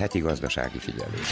Heti gazdasági figyelés.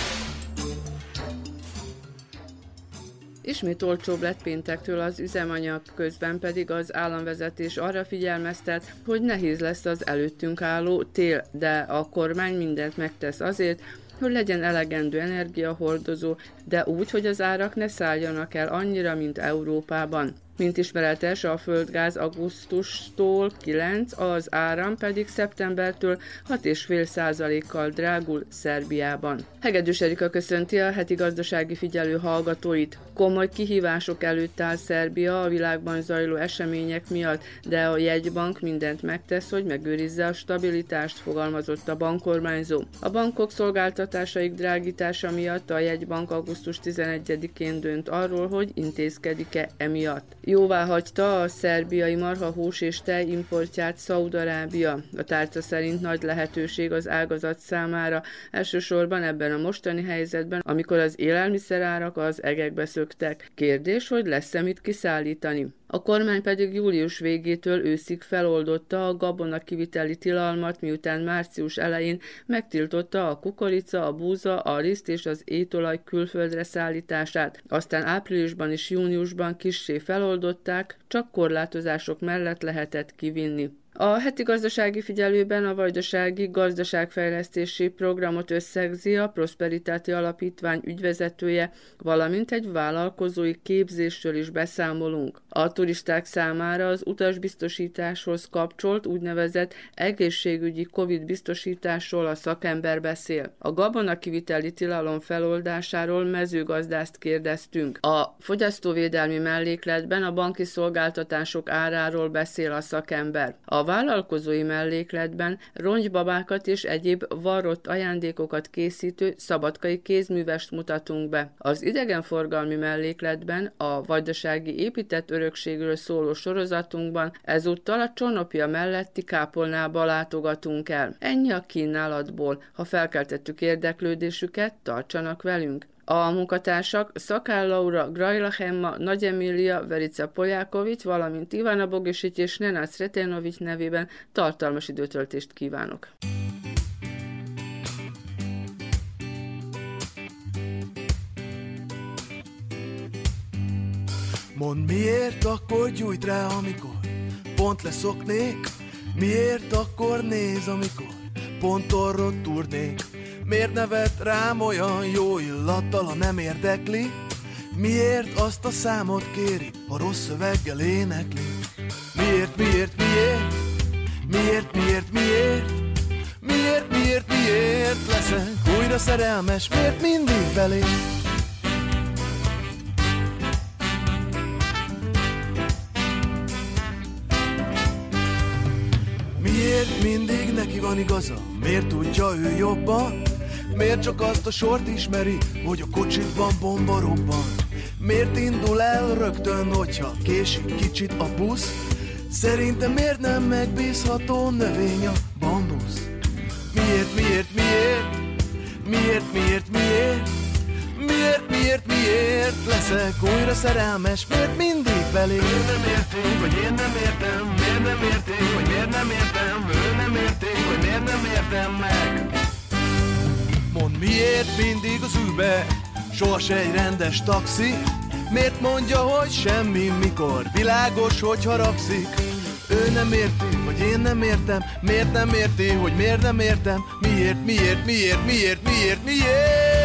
Ismét olcsóbb lett péntektől az üzemanyag, közben pedig az államvezetés arra figyelmeztet, hogy nehéz lesz az előttünk álló tél, de a kormány mindent megtesz azért, hogy legyen elegendő energiahordozó, de úgy, hogy az árak ne szálljanak el annyira, mint Európában. Mint ismeretes, a földgáz augusztustól 9, az áram pedig szeptembertől 6,5%-kal drágul Szerbiában. Hegedűs Erika köszönti a heti gazdasági figyelő hallgatóit. Komoly kihívások előtt áll Szerbia a világban zajló események miatt, de a jegybank mindent megtesz, hogy megőrizze a stabilitást, fogalmazott a bankkormányzó. A bankok szolgáltatásaik drágítása miatt a jegybank augusztus 11-én dönt arról, hogy intézkedik-e emiatt. Jóvá hagyta a szerbiai marhahús és tej importját Szaudarábia. A tárca szerint nagy lehetőség az ágazat számára, elsősorban ebben a mostani helyzetben, amikor az élelmiszerárak az egekbe szöktek. Kérdés, hogy lesz-e mit kiszállítani. A kormány pedig július végétől őszig feloldotta a gabona kiviteli tilalmat, miután március elején megtiltotta a kukorica, a búza, a riszt és az étolaj külföldre szállítását. Aztán áprilisban és júniusban kissé feloldották, csak korlátozások mellett lehetett kivinni. A heti gazdasági figyelőben a Vajdasági Gazdaságfejlesztési Programot összegzi a Prosperitáti Alapítvány ügyvezetője, valamint egy vállalkozói képzésről is beszámolunk. A turisták számára az utasbiztosításhoz kapcsolt úgynevezett egészségügyi COVID biztosításról a szakember beszél. A gabona kiviteli tilalom feloldásáról mezőgazdást kérdeztünk. A fogyasztóvédelmi mellékletben a banki szolgáltatások áráról beszél a szakember. A vállalkozói mellékletben roncsbabákat és egyéb varrott ajándékokat készítő szabadkai kézművest mutatunk be. Az idegenforgalmi mellékletben a vajdasági épített örökségről szóló sorozatunkban ezúttal a Csonopja melletti kápolnába látogatunk el. Ennyi a kínálatból. Ha felkeltettük érdeklődésüket, tartsanak velünk! A munkatársak Szakáll Laura, Grajla Hemma, Nagy Emília, Verica Poljákovics, valamint Ivana Bogisics és Nenác Retenovics nevében tartalmas időtöltést kívánok. Mond miért akkor gyújt rá, amikor pont leszoknék? Miért akkor néz, amikor pont orrot turnék? Miért nevet rám olyan jó illattal, ha nem érdekli? Miért azt a számot kéri, ha rossz szöveggel énekli? Miért, miért, miért? Miért, miért, miért? Miért, miért, miért leszek újra szerelmes? Miért mindig belé? Miért mindig neki van igaza? Miért tudja ő jobban? Miért csak azt a sort ismeri, hogy a kocsiban bomba robban? Miért indul el rögtön, hogyha késik kicsit a busz? Szerintem miért nem megbízható növény a bambusz? Miért, miért, miért? Miért, miért, miért? Miért, miért, miért leszek újra szerelmes? Miért mindig belé? Miért nem érték, hogy én nem értem? Miért nem érték, hogy miért nem értem? Ő nem érték, hogy miért nem értem meg? Mond miért mindig az űbe Soha se egy rendes taxi. Miért mondja, hogy semmi mikor? Világos, hogy haragszik Ő nem érti, hogy én nem értem. Miért nem érti, hogy miért nem értem? Miért, miért, miért, miért, miért, miért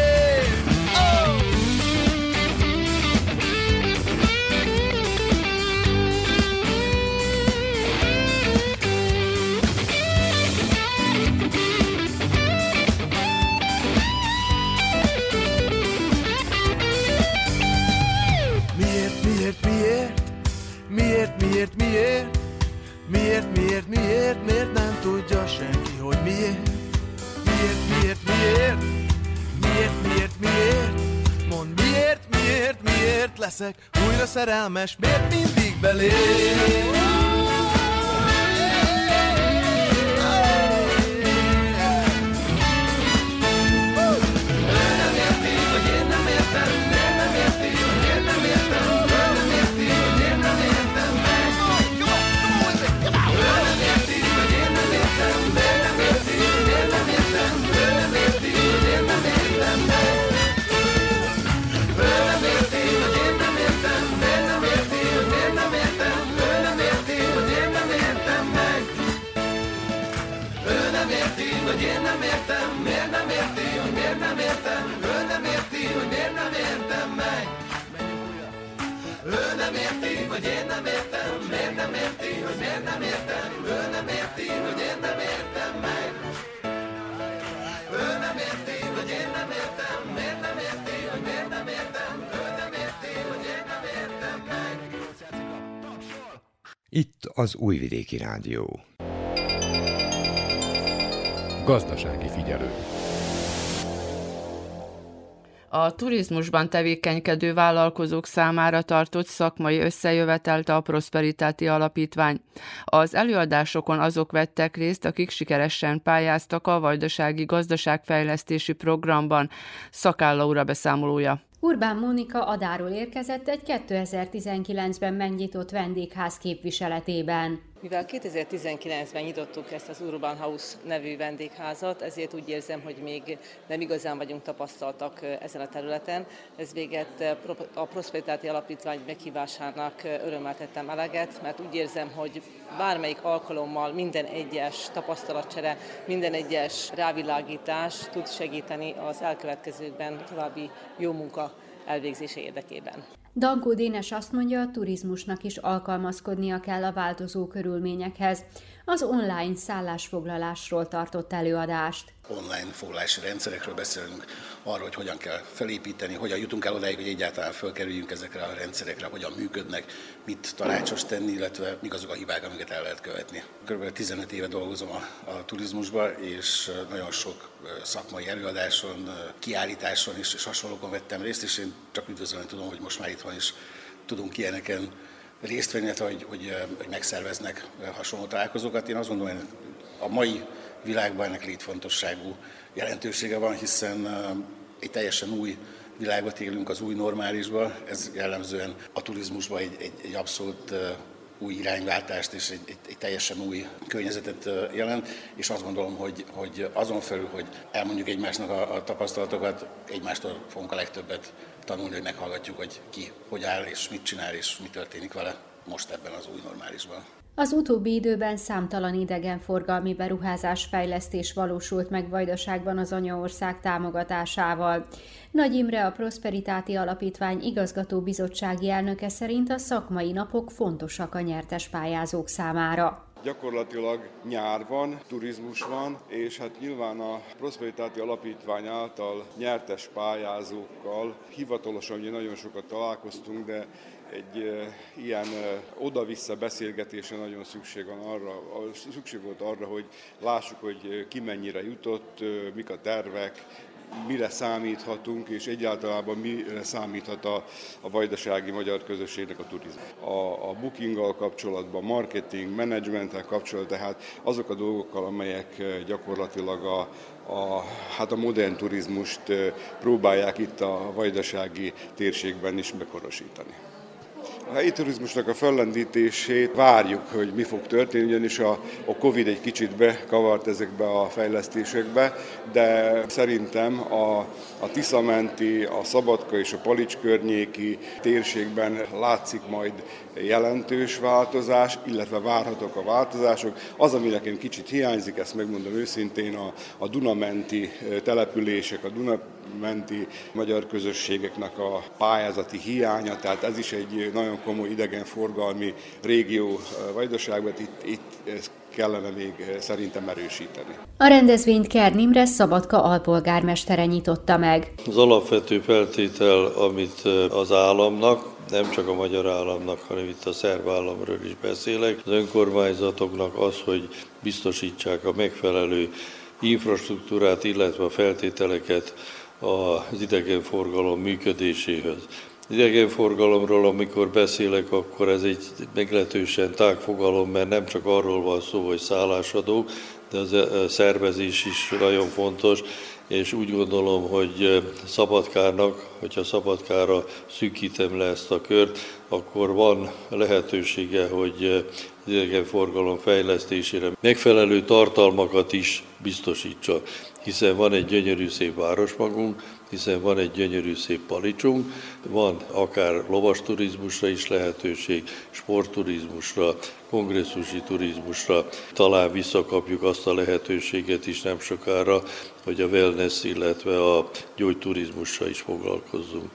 Miért, miért, miért? Miért, miért, miért? Miért nem tudja senki, hogy miért? Miért, miért, miért? Miért, miért, miért? Mond miért, miért, miért leszek újra szerelmes? Miért mindig belé? Hogy én nem értem, miért nem érti, hogy miért nem értem, ő nem érti, hogy miért nem értem meg. Ő nem érti, hogy én nem értem, miért nem érti, hogy miért nem értem, ő nem érti, hogy én nem értem meg. Itt az Újvidéki Rádió. Gazdasági figyelő. A turizmusban tevékenykedő vállalkozók számára tartott szakmai összejövetelt a Prosperitáti Alapítvány. Az előadásokon azok vettek részt, akik sikeresen pályáztak a Vajdasági Gazdaságfejlesztési Programban. Szakálla beszámolója. Urbán Mónika Adáról érkezett egy 2019-ben megnyitott vendégház képviseletében. Mivel 2019-ben nyitottuk ezt az Urban House nevű vendégházat, ezért úgy érzem, hogy még nem igazán vagyunk tapasztaltak ezen a területen. Ez véget a Prosperitáti Alapítvány meghívásának örömmel tettem eleget, mert úgy érzem, hogy bármelyik alkalommal minden egyes tapasztalatcsere, minden egyes rávilágítás tud segíteni az elkövetkezőkben további jó munka elvégzése érdekében. Dankó Dénes azt mondja, a turizmusnak is alkalmazkodnia kell a változó körülményekhez. Az online szállásfoglalásról tartott előadást online foglalási rendszerekről beszélünk, arról, hogy hogyan kell felépíteni, hogyan jutunk el odáig, hogy egyáltalán fölkerüljünk ezekre a rendszerekre, hogyan működnek, mit tanácsos tenni, illetve mik azok a hibák, amiket el lehet követni. Körülbelül 15 éve dolgozom a, a turizmusban, és nagyon sok szakmai előadáson, kiállításon is, és hasonlókon vettem részt, és én csak üdvözölni tudom, hogy most már itthon is tudunk ilyeneken részt venni, hogy, hogy, hogy megszerveznek hasonló találkozókat. Én azt gondolom, hogy a mai világban ennek létfontosságú jelentősége van, hiszen egy teljesen új világot élünk az új normálisba, ez jellemzően a turizmusban egy, egy, egy abszolút új irányváltást és egy, egy, egy teljesen új környezetet jelent, és azt gondolom, hogy, hogy azon felül, hogy elmondjuk egymásnak a, a tapasztalatokat, egymástól fogunk a legtöbbet tanulni, hogy meghallgatjuk, hogy ki hogy áll, és mit csinál, és mi történik vele most ebben az új normálisban. Az utóbbi időben számtalan idegenforgalmi beruházás fejlesztés valósult meg Vajdaságban az anyaország támogatásával. Nagy Imre a Prosperitáti Alapítvány igazgató bizottsági elnöke szerint a szakmai napok fontosak a nyertes pályázók számára gyakorlatilag nyár van, turizmus van, és hát nyilván a Prosperitáti Alapítvány által nyertes pályázókkal hivatalosan ugye nagyon sokat találkoztunk, de egy ilyen oda-vissza beszélgetése nagyon szükség, van arra, szükség volt arra, hogy lássuk, hogy ki mennyire jutott, mik a tervek, mire számíthatunk, és egyáltalában mire számíthat a, a vajdasági magyar közösségnek a turizmus. A, a bookinggal kapcsolatban, marketing, menedzsmenttel kapcsolatban, tehát azok a dolgokkal, amelyek gyakorlatilag a, a, hát a modern turizmust próbálják itt a vajdasági térségben is bekorosítani. A helyi turizmusnak a fellendítését várjuk, hogy mi fog történni, ugyanis a, a Covid egy kicsit bekavart ezekbe a fejlesztésekbe, de szerintem a, a Tiszamenti, a Szabadka és a Palics környéki térségben látszik majd jelentős változás, illetve várhatók a változások. Az, ami nekem kicsit hiányzik, ezt megmondom őszintén, a, a Dunamenti települések, a Dunamenti magyar közösségeknek a pályázati hiánya, tehát ez is egy nagyon komoly idegenforgalmi régió Vajdaságban, itt, itt ezt kellene még szerintem erősíteni. A rendezvényt Kern Imre Szabadka alpolgármestere nyitotta meg. Az alapvető feltétel, amit az államnak, nem csak a magyar államnak, hanem itt a szerb államról is beszélek, az önkormányzatoknak az, hogy biztosítsák a megfelelő infrastruktúrát, illetve a feltételeket az idegenforgalom működéséhez. Idegenforgalomról, amikor beszélek, akkor ez egy meglehetősen tág fogalom, mert nem csak arról van szó, hogy szállásadók, de az szervezés is nagyon fontos, és úgy gondolom, hogy Szabadkárnak, hogyha Szabadkára szűkítem le ezt a kört, akkor van lehetősége, hogy az idegenforgalom fejlesztésére megfelelő tartalmakat is biztosítsa, hiszen van egy gyönyörű szép városmagunk, hiszen van egy gyönyörű szép palicsunk, van akár lovas turizmusra is lehetőség, sportturizmusra, kongresszusi turizmusra, talán visszakapjuk azt a lehetőséget is nem sokára, hogy a wellness, illetve a gyógyturizmussal is foglalkozzunk.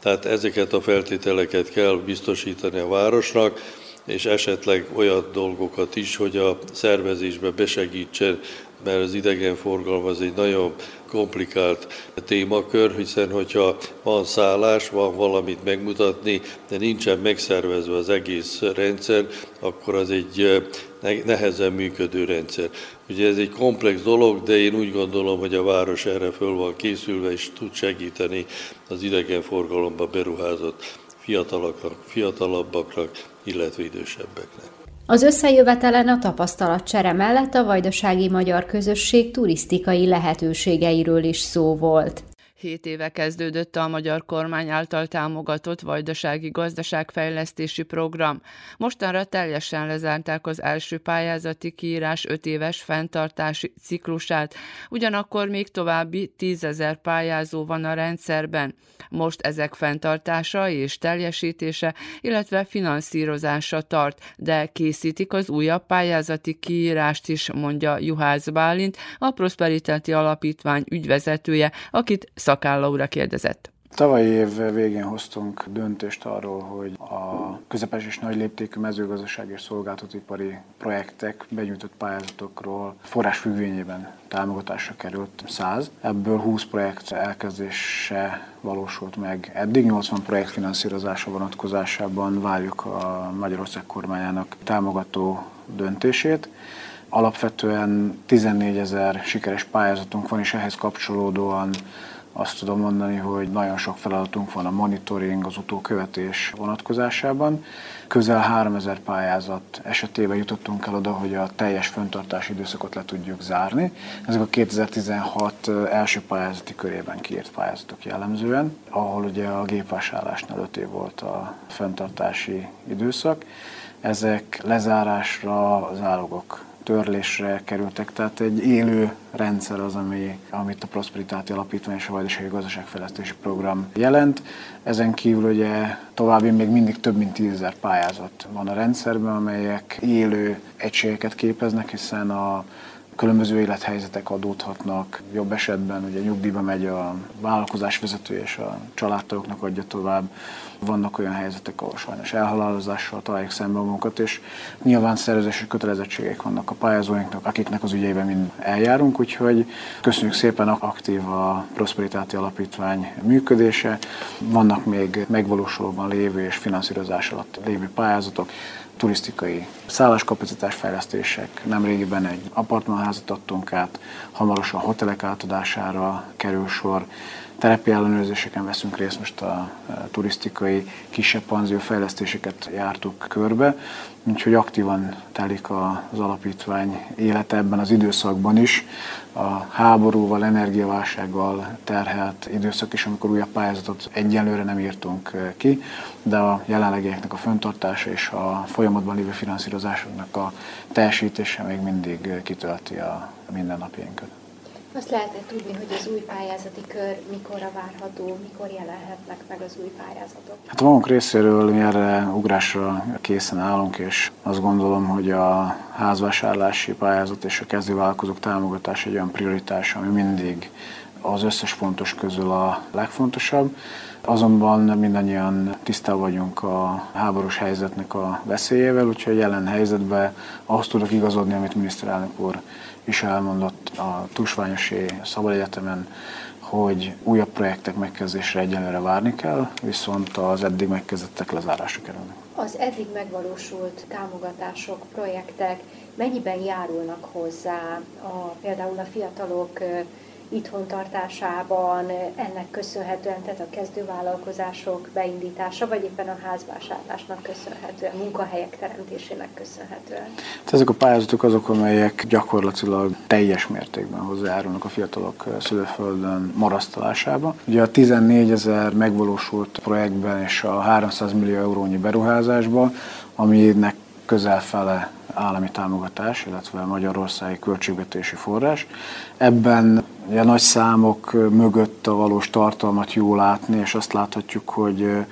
Tehát ezeket a feltételeket kell biztosítani a városnak, és esetleg olyan dolgokat is, hogy a szervezésbe besegítsen, mert az idegenforgalom az egy nagyon komplikált témakör, hiszen hogyha van szállás, van valamit megmutatni, de nincsen megszervezve az egész rendszer, akkor az egy nehezen működő rendszer. Ugye ez egy komplex dolog, de én úgy gondolom, hogy a város erre föl van készülve, és tud segíteni az idegenforgalomba beruházott fiataloknak, fiatalabbaknak, illetve idősebbeknek. Az összejövetelen a tapasztalatcsere mellett a vajdasági magyar közösség turisztikai lehetőségeiről is szó volt. Hét éve kezdődött a magyar kormány által támogatott vajdasági gazdaságfejlesztési program. Mostanra teljesen lezárták az első pályázati kiírás öt éves fenntartási ciklusát, ugyanakkor még további tízezer pályázó van a rendszerben. Most ezek fenntartása és teljesítése, illetve finanszírozása tart, de készítik az újabb pályázati kiírást is, mondja Juhász Bálint, a Prosperitáti Alapítvány ügyvezetője, akit Szakálla kérdezett. Tavalyi év végén hoztunk döntést arról, hogy a közepes és nagy léptékű mezőgazdaság és szolgáltatóipari projektek benyújtott pályázatokról forrás függvényében támogatásra került 100. Ebből 20 projekt elkezdése valósult meg. Eddig 80 projekt finanszírozása vonatkozásában várjuk a Magyarország kormányának támogató döntését. Alapvetően 14 ezer sikeres pályázatunk van, és ehhez kapcsolódóan azt tudom mondani, hogy nagyon sok feladatunk van a monitoring, az utókövetés vonatkozásában. Közel 3000 pályázat esetében jutottunk el oda, hogy a teljes föntartási időszakot le tudjuk zárni. Ezek a 2016 első pályázati körében kiírt pályázatok jellemzően, ahol ugye a gépvásárlásnál 5 év volt a fenntartási időszak. Ezek lezárásra az állogok törlésre kerültek, tehát egy élő rendszer az, ami, amit a Prosperitáti Alapítvány és a Vajdasági Gazdaságfejlesztési Program jelent. Ezen kívül ugye további még mindig több mint tízezer pályázat van a rendszerben, amelyek élő egységeket képeznek, hiszen a különböző élethelyzetek adódhatnak. Jobb esetben ugye nyugdíjba megy a vállalkozás vezető és a családtagoknak adja tovább. Vannak olyan helyzetek, ahol sajnos elhalálozással találjuk szembe magunkat, és nyilván szerzési kötelezettségek vannak a pályázóinknak, akiknek az ügyeiben mind eljárunk, úgyhogy köszönjük szépen aktív a Prosperitáti Alapítvány működése. Vannak még megvalósulóban lévő és finanszírozás alatt lévő pályázatok, turisztikai szálláskapacitás fejlesztések. Nemrégiben egy apartmanházat adtunk át, hamarosan hotelek átadására kerül sor. Terepi ellenőrzéseken veszünk részt, most a turisztikai kisebb panzió fejlesztéseket jártuk körbe, úgyhogy aktívan telik az alapítvány élete ebben az időszakban is. A háborúval, energiaválsággal terhelt időszak is, amikor újabb pályázatot egyelőre nem írtunk ki, de a jelenlegieknek a föntartása és a folyamatban lévő finanszírozásoknak a teljesítése még mindig kitölti a mindennapjainkat. Azt lehet tudni, hogy az új pályázati kör mikorra várható, mikor jelenhetnek meg az új pályázatok? Hát a magunk részéről mi erre ugrásra készen állunk, és azt gondolom, hogy a házvásárlási pályázat és a kezdővállalkozók támogatása egy olyan prioritás, ami mindig az összes fontos közül a legfontosabb. Azonban mindannyian tisztában vagyunk a háborús helyzetnek a veszélyével, úgyhogy jelen helyzetben ahhoz tudok igazodni, amit miniszterelnök úr is elmondott a Tusványosi Szabad Egyetemen, hogy újabb projektek megkezdésre egyelőre várni kell, viszont az eddig megkezdettek lezárásra kerülnek. Az eddig megvalósult támogatások, projektek mennyiben járulnak hozzá a, például a fiatalok itthontartásában ennek köszönhetően, tehát a kezdővállalkozások beindítása, vagy éppen a házvásárlásnak köszönhetően, munkahelyek teremtésének köszönhetően? Tehát ezek a pályázatok azok, amelyek gyakorlatilag teljes mértékben hozzájárulnak a fiatalok szülőföldön marasztalásába. Ugye a 14 ezer megvalósult projektben és a 300 millió eurónyi beruházásban, aminek közel fele állami támogatás, illetve magyarországi költségvetési forrás. Ebben a nagy számok mögött a valós tartalmat jól látni, és azt láthatjuk, hogy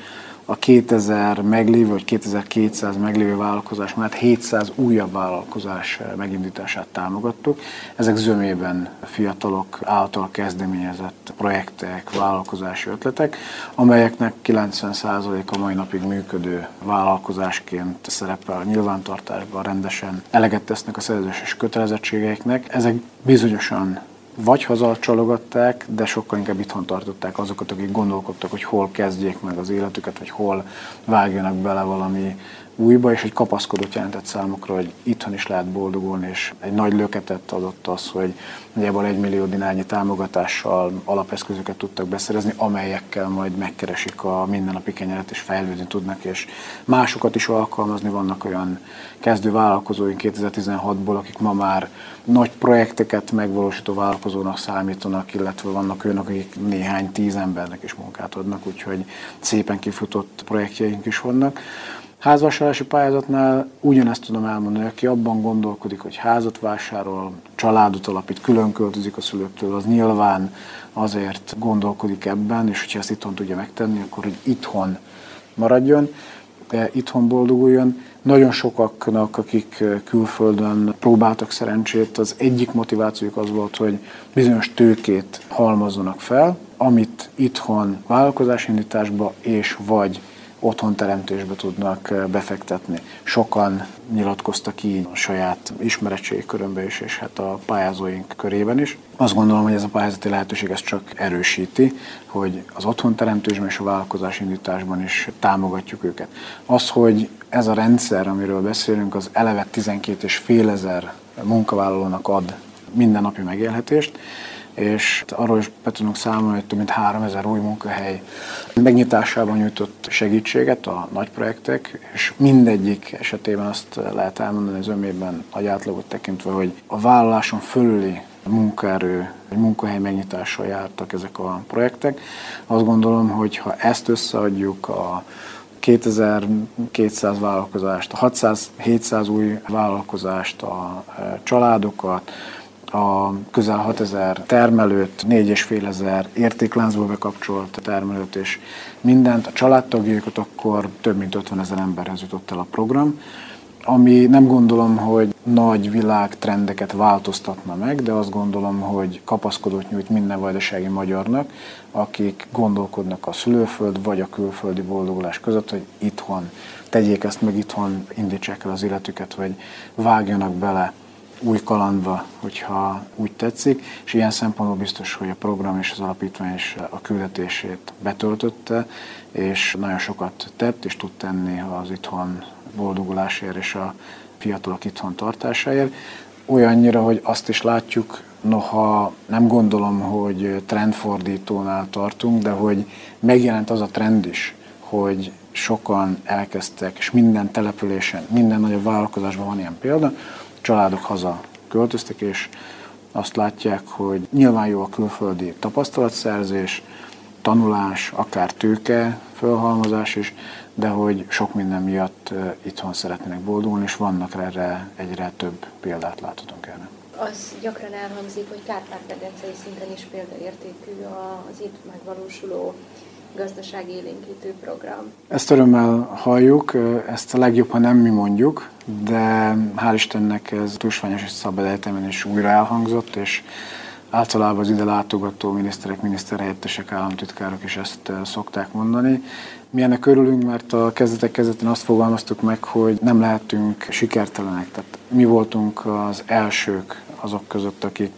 a 2000 meglévő, vagy 2200 meglévő vállalkozás mellett 700 újabb vállalkozás megindítását támogattuk. Ezek zömében fiatalok által kezdeményezett projektek, vállalkozási ötletek, amelyeknek 90%-a mai napig működő vállalkozásként szerepel a nyilvántartásban, rendesen eleget tesznek a szerződéses kötelezettségeiknek. Ezek bizonyosan vagy hazacsalogatták, de sokkal inkább itthon tartották azokat, akik gondolkodtak, hogy hol kezdjék meg az életüket, vagy hol vágjanak bele valami újba, és egy kapaszkodott jelentett számukra, hogy itthon is lehet boldogulni, és egy nagy löketet adott az, hogy nagyjából egy millió dinányi támogatással alapeszközöket tudtak beszerezni, amelyekkel majd megkeresik a mindennapi kenyeret, és fejlődni tudnak, és másokat is alkalmazni. Vannak olyan kezdő vállalkozóink 2016-ból, akik ma már nagy projekteket megvalósító vállalkozónak számítanak, illetve vannak olyanok, akik néhány tíz embernek is munkát adnak, úgyhogy szépen kifutott projektjeink is vannak. Házvásárlási pályázatnál ugyanezt tudom elmondani, aki abban gondolkodik, hogy házat vásárol, családot alapít, külön költözik a szülőktől, az nyilván azért gondolkodik ebben, és hogyha ezt itthon tudja megtenni, akkor hogy itthon maradjon, de itthon boldoguljon. Nagyon sokaknak, akik külföldön próbáltak szerencsét, az egyik motivációjuk az volt, hogy bizonyos tőkét halmozzanak fel, amit itthon vállalkozásindításba és vagy otthonteremtésbe tudnak eh, befektetni. Sokan nyilatkoztak így a saját ismeretségi körömbe is, és hát a pályázóink körében is. Azt gondolom, hogy ez a pályázati lehetőség ezt csak erősíti, hogy az otthonteremtésben és a vállalkozásindításban is támogatjuk őket. Az, hogy ez a rendszer, amiről beszélünk, az eleve 12 és fél ezer munkavállalónak ad mindennapi megélhetést, és arról is be tudunk számolni, hogy több mint 3000 új munkahely megnyitásában nyújtott segítséget a nagy projektek, és mindegyik esetében azt lehet elmondani az ömében nagy átlagot tekintve, hogy a vállaláson fölüli munkaerő, egy munkahely megnyitással jártak ezek a projektek. Azt gondolom, hogy ha ezt összeadjuk a 2200 vállalkozást, a 600-700 új vállalkozást, a családokat, a közel 6000 termelőt, 4,5 ezer értékláncból bekapcsolt termelőt és mindent, a családtagjaikat, akkor több mint 50 ezer emberhez jutott el a program ami nem gondolom, hogy nagy világ trendeket változtatna meg, de azt gondolom, hogy kapaszkodót nyújt minden vajdasági magyarnak, akik gondolkodnak a szülőföld vagy a külföldi boldogulás között, hogy itthon tegyék ezt meg, itthon indítsák el az életüket, vagy vágjanak bele új kalandba, hogyha úgy tetszik, és ilyen szempontból biztos, hogy a program és az alapítvány is a küldetését betöltötte, és nagyon sokat tett és tud tenni az itthon boldogulásért és a fiatalok itthon tartásáért. Olyannyira, hogy azt is látjuk, noha nem gondolom, hogy trendfordítónál tartunk, de hogy megjelent az a trend is, hogy sokan elkezdtek, és minden településen, minden nagyobb vállalkozásban van ilyen példa, családok haza költöztek, és azt látják, hogy nyilván jó a külföldi tapasztalatszerzés, tanulás, akár tőke, felhalmozás is, de hogy sok minden miatt itthon szeretnének boldogulni, és vannak erre egyre több példát láthatunk erre. Az gyakran elhangzik, hogy Kárpát-medencei szinten is példaértékű az itt megvalósuló gazdasági élénkítő program. Ezt örömmel halljuk, ezt a legjobb, ha nem mi mondjuk, de hál' Istennek ez Tusványos és Szabad is újra elhangzott, és általában az ide látogató miniszterek, miniszterhelyettesek, államtitkárok is ezt szokták mondani. Mi ennek örülünk, mert a kezdetek kezdetén azt fogalmaztuk meg, hogy nem lehetünk sikertelenek. Tehát mi voltunk az elsők, azok között, akik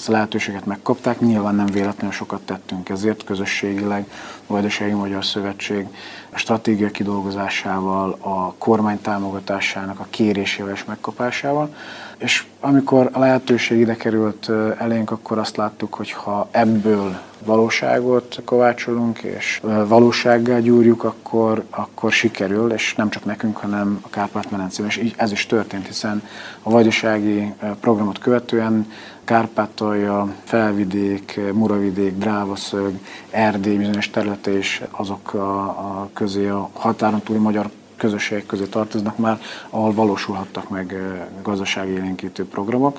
ezt a lehetőséget megkapták. Nyilván nem véletlenül sokat tettünk ezért közösségileg, a Vajdasági Magyar Szövetség a stratégia kidolgozásával, a kormány támogatásának a kérésével és megkapásával. És amikor a lehetőség ide került elénk, akkor azt láttuk, hogy ha ebből valóságot kovácsolunk, és valósággá gyúrjuk, akkor, akkor sikerül, és nem csak nekünk, hanem a Kárpát-medencében. És így ez is történt, hiszen a vajdasági programot követően Kárpátalja, Felvidék, Muravidék, Drávaszög, Erdély bizonyos területe is azok a, a közé a határon túli magyar közösségek közé tartoznak már, ahol valósulhattak meg gazdasági élénkítő programok.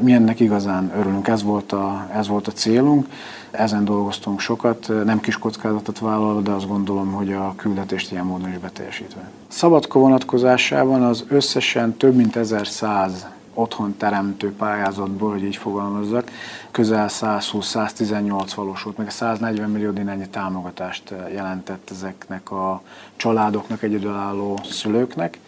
Mi ennek igazán örülünk, ez volt a, ez volt a célunk, ezen dolgoztunk sokat, nem kis kockázatot vállalva, de azt gondolom, hogy a küldetést ilyen módon is beteljesítve. Szabadka vonatkozásában az összesen több mint 1100 otthon teremtő pályázatból, hogy így fogalmazzak, közel 120-118 valósult, meg a 140 millió dinányi támogatást jelentett ezeknek a családoknak, egyedülálló szülőknek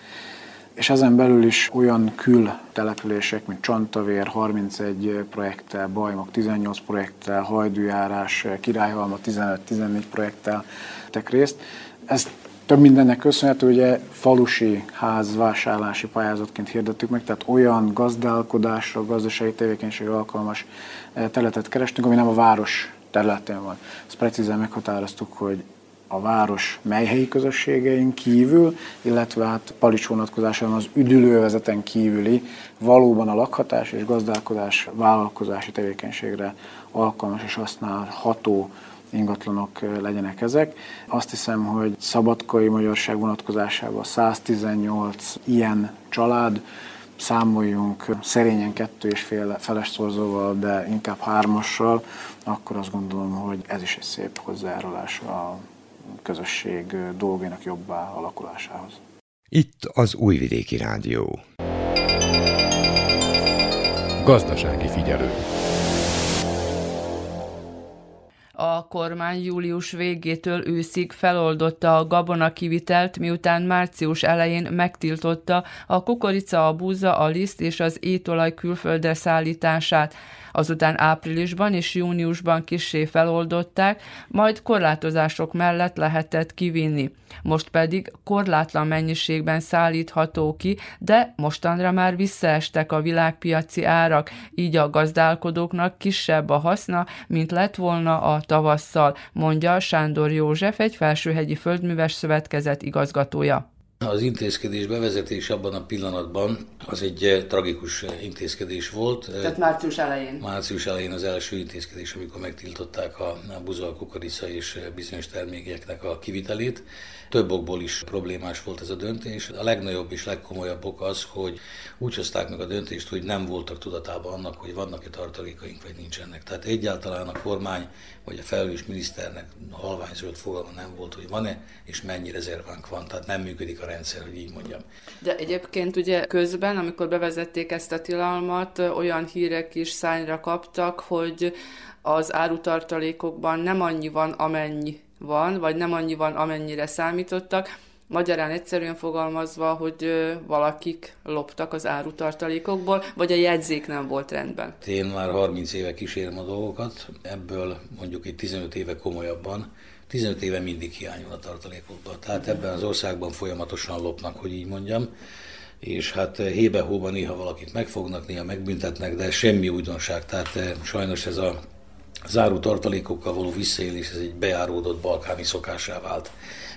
és ezen belül is olyan kül települések, mint Csantavér 31 projekttel, Bajmok 18 projekttel, Hajdújárás, Királyhalma 15-14 projekttel tettek részt. Ez több mindennek köszönhető, ugye falusi ház vásárlási pályázatként hirdettük meg, tehát olyan gazdálkodásra, gazdasági tevékenységre alkalmas eh, területet kerestünk, ami nem a város területén van. Ezt precízen meghatároztuk, hogy a város melyhelyi közösségein kívül, illetve hát Palics vonatkozásában az üdülővezeten kívüli valóban a lakhatás és gazdálkodás vállalkozási tevékenységre alkalmas és használható ingatlanok legyenek ezek. Azt hiszem, hogy szabadkai magyarság vonatkozásában 118 ilyen család, számoljunk szerényen kettő és fél feles szorzóval, de inkább hármassal, akkor azt gondolom, hogy ez is egy szép hozzájárulás a közösség dolgainak jobbá alakulásához. Itt az Újvidéki Rádió. Gazdasági figyelő. A kormány július végétől őszig feloldotta a gabona kivitelt, miután március elején megtiltotta a kukorica, a búza, a liszt és az étolaj külföldre szállítását azután áprilisban és júniusban kissé feloldották, majd korlátozások mellett lehetett kivinni. Most pedig korlátlan mennyiségben szállítható ki, de mostanra már visszaestek a világpiaci árak, így a gazdálkodóknak kisebb a haszna, mint lett volna a tavasszal, mondja Sándor József, egy felsőhegyi földműves szövetkezet igazgatója. Az intézkedés bevezetés abban a pillanatban az egy eh, tragikus eh, intézkedés volt. Tehát március elején. Március elején az első intézkedés, amikor megtiltották a buzol, kukorica és eh, bizonyos termékeknek a kivitelét. Több okból is problémás volt ez a döntés. A legnagyobb és legkomolyabb ok az, hogy úgy hozták meg a döntést, hogy nem voltak tudatában annak, hogy vannak-e tartalékaink, vagy nincsenek. Tehát egyáltalán a kormány vagy a felelős miniszternek halványzöld fogalma nem volt, hogy van-e és mennyi rezervánk van. Tehát nem működik a rendszer, hogy így mondjam. De egyébként ugye közben, amikor bevezették ezt a tilalmat, olyan hírek is szányra kaptak, hogy az árutartalékokban nem annyi van, amennyi van, vagy nem annyi van, amennyire számítottak. Magyarán egyszerűen fogalmazva, hogy valakik loptak az árutartalékokból, vagy a jegyzék nem volt rendben. Én már 30 éve kísérem a dolgokat, ebből mondjuk egy 15 éve komolyabban, 15 éve mindig hiányol a tartalékokban. Tehát ebben az országban folyamatosan lopnak, hogy így mondjam és hát hébe-hóban néha valakit megfognak, néha megbüntetnek, de semmi újdonság. Tehát sajnos ez a záró tartalékokkal való visszaélés, ez egy bejáródott balkáni szokásá vált.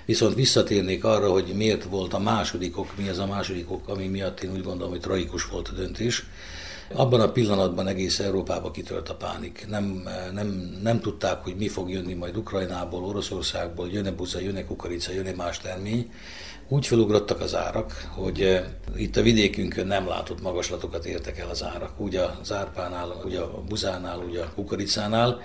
Viszont visszatérnék arra, hogy miért volt a második ok, mi az a második ok, ami miatt én úgy gondolom, hogy tragikus volt a döntés. Abban a pillanatban egész Európába kitört a pánik. Nem, nem, nem tudták, hogy mi fog jönni majd Ukrajnából, Oroszországból, jön-e buza, jön-e kukorica, jön-e más termény. Úgy felugrottak az árak, hogy eh, itt a vidékünkön nem látott magaslatokat értek el az árak. Úgy a zárpánál, úgy a buzánál, úgy a kukoricánál.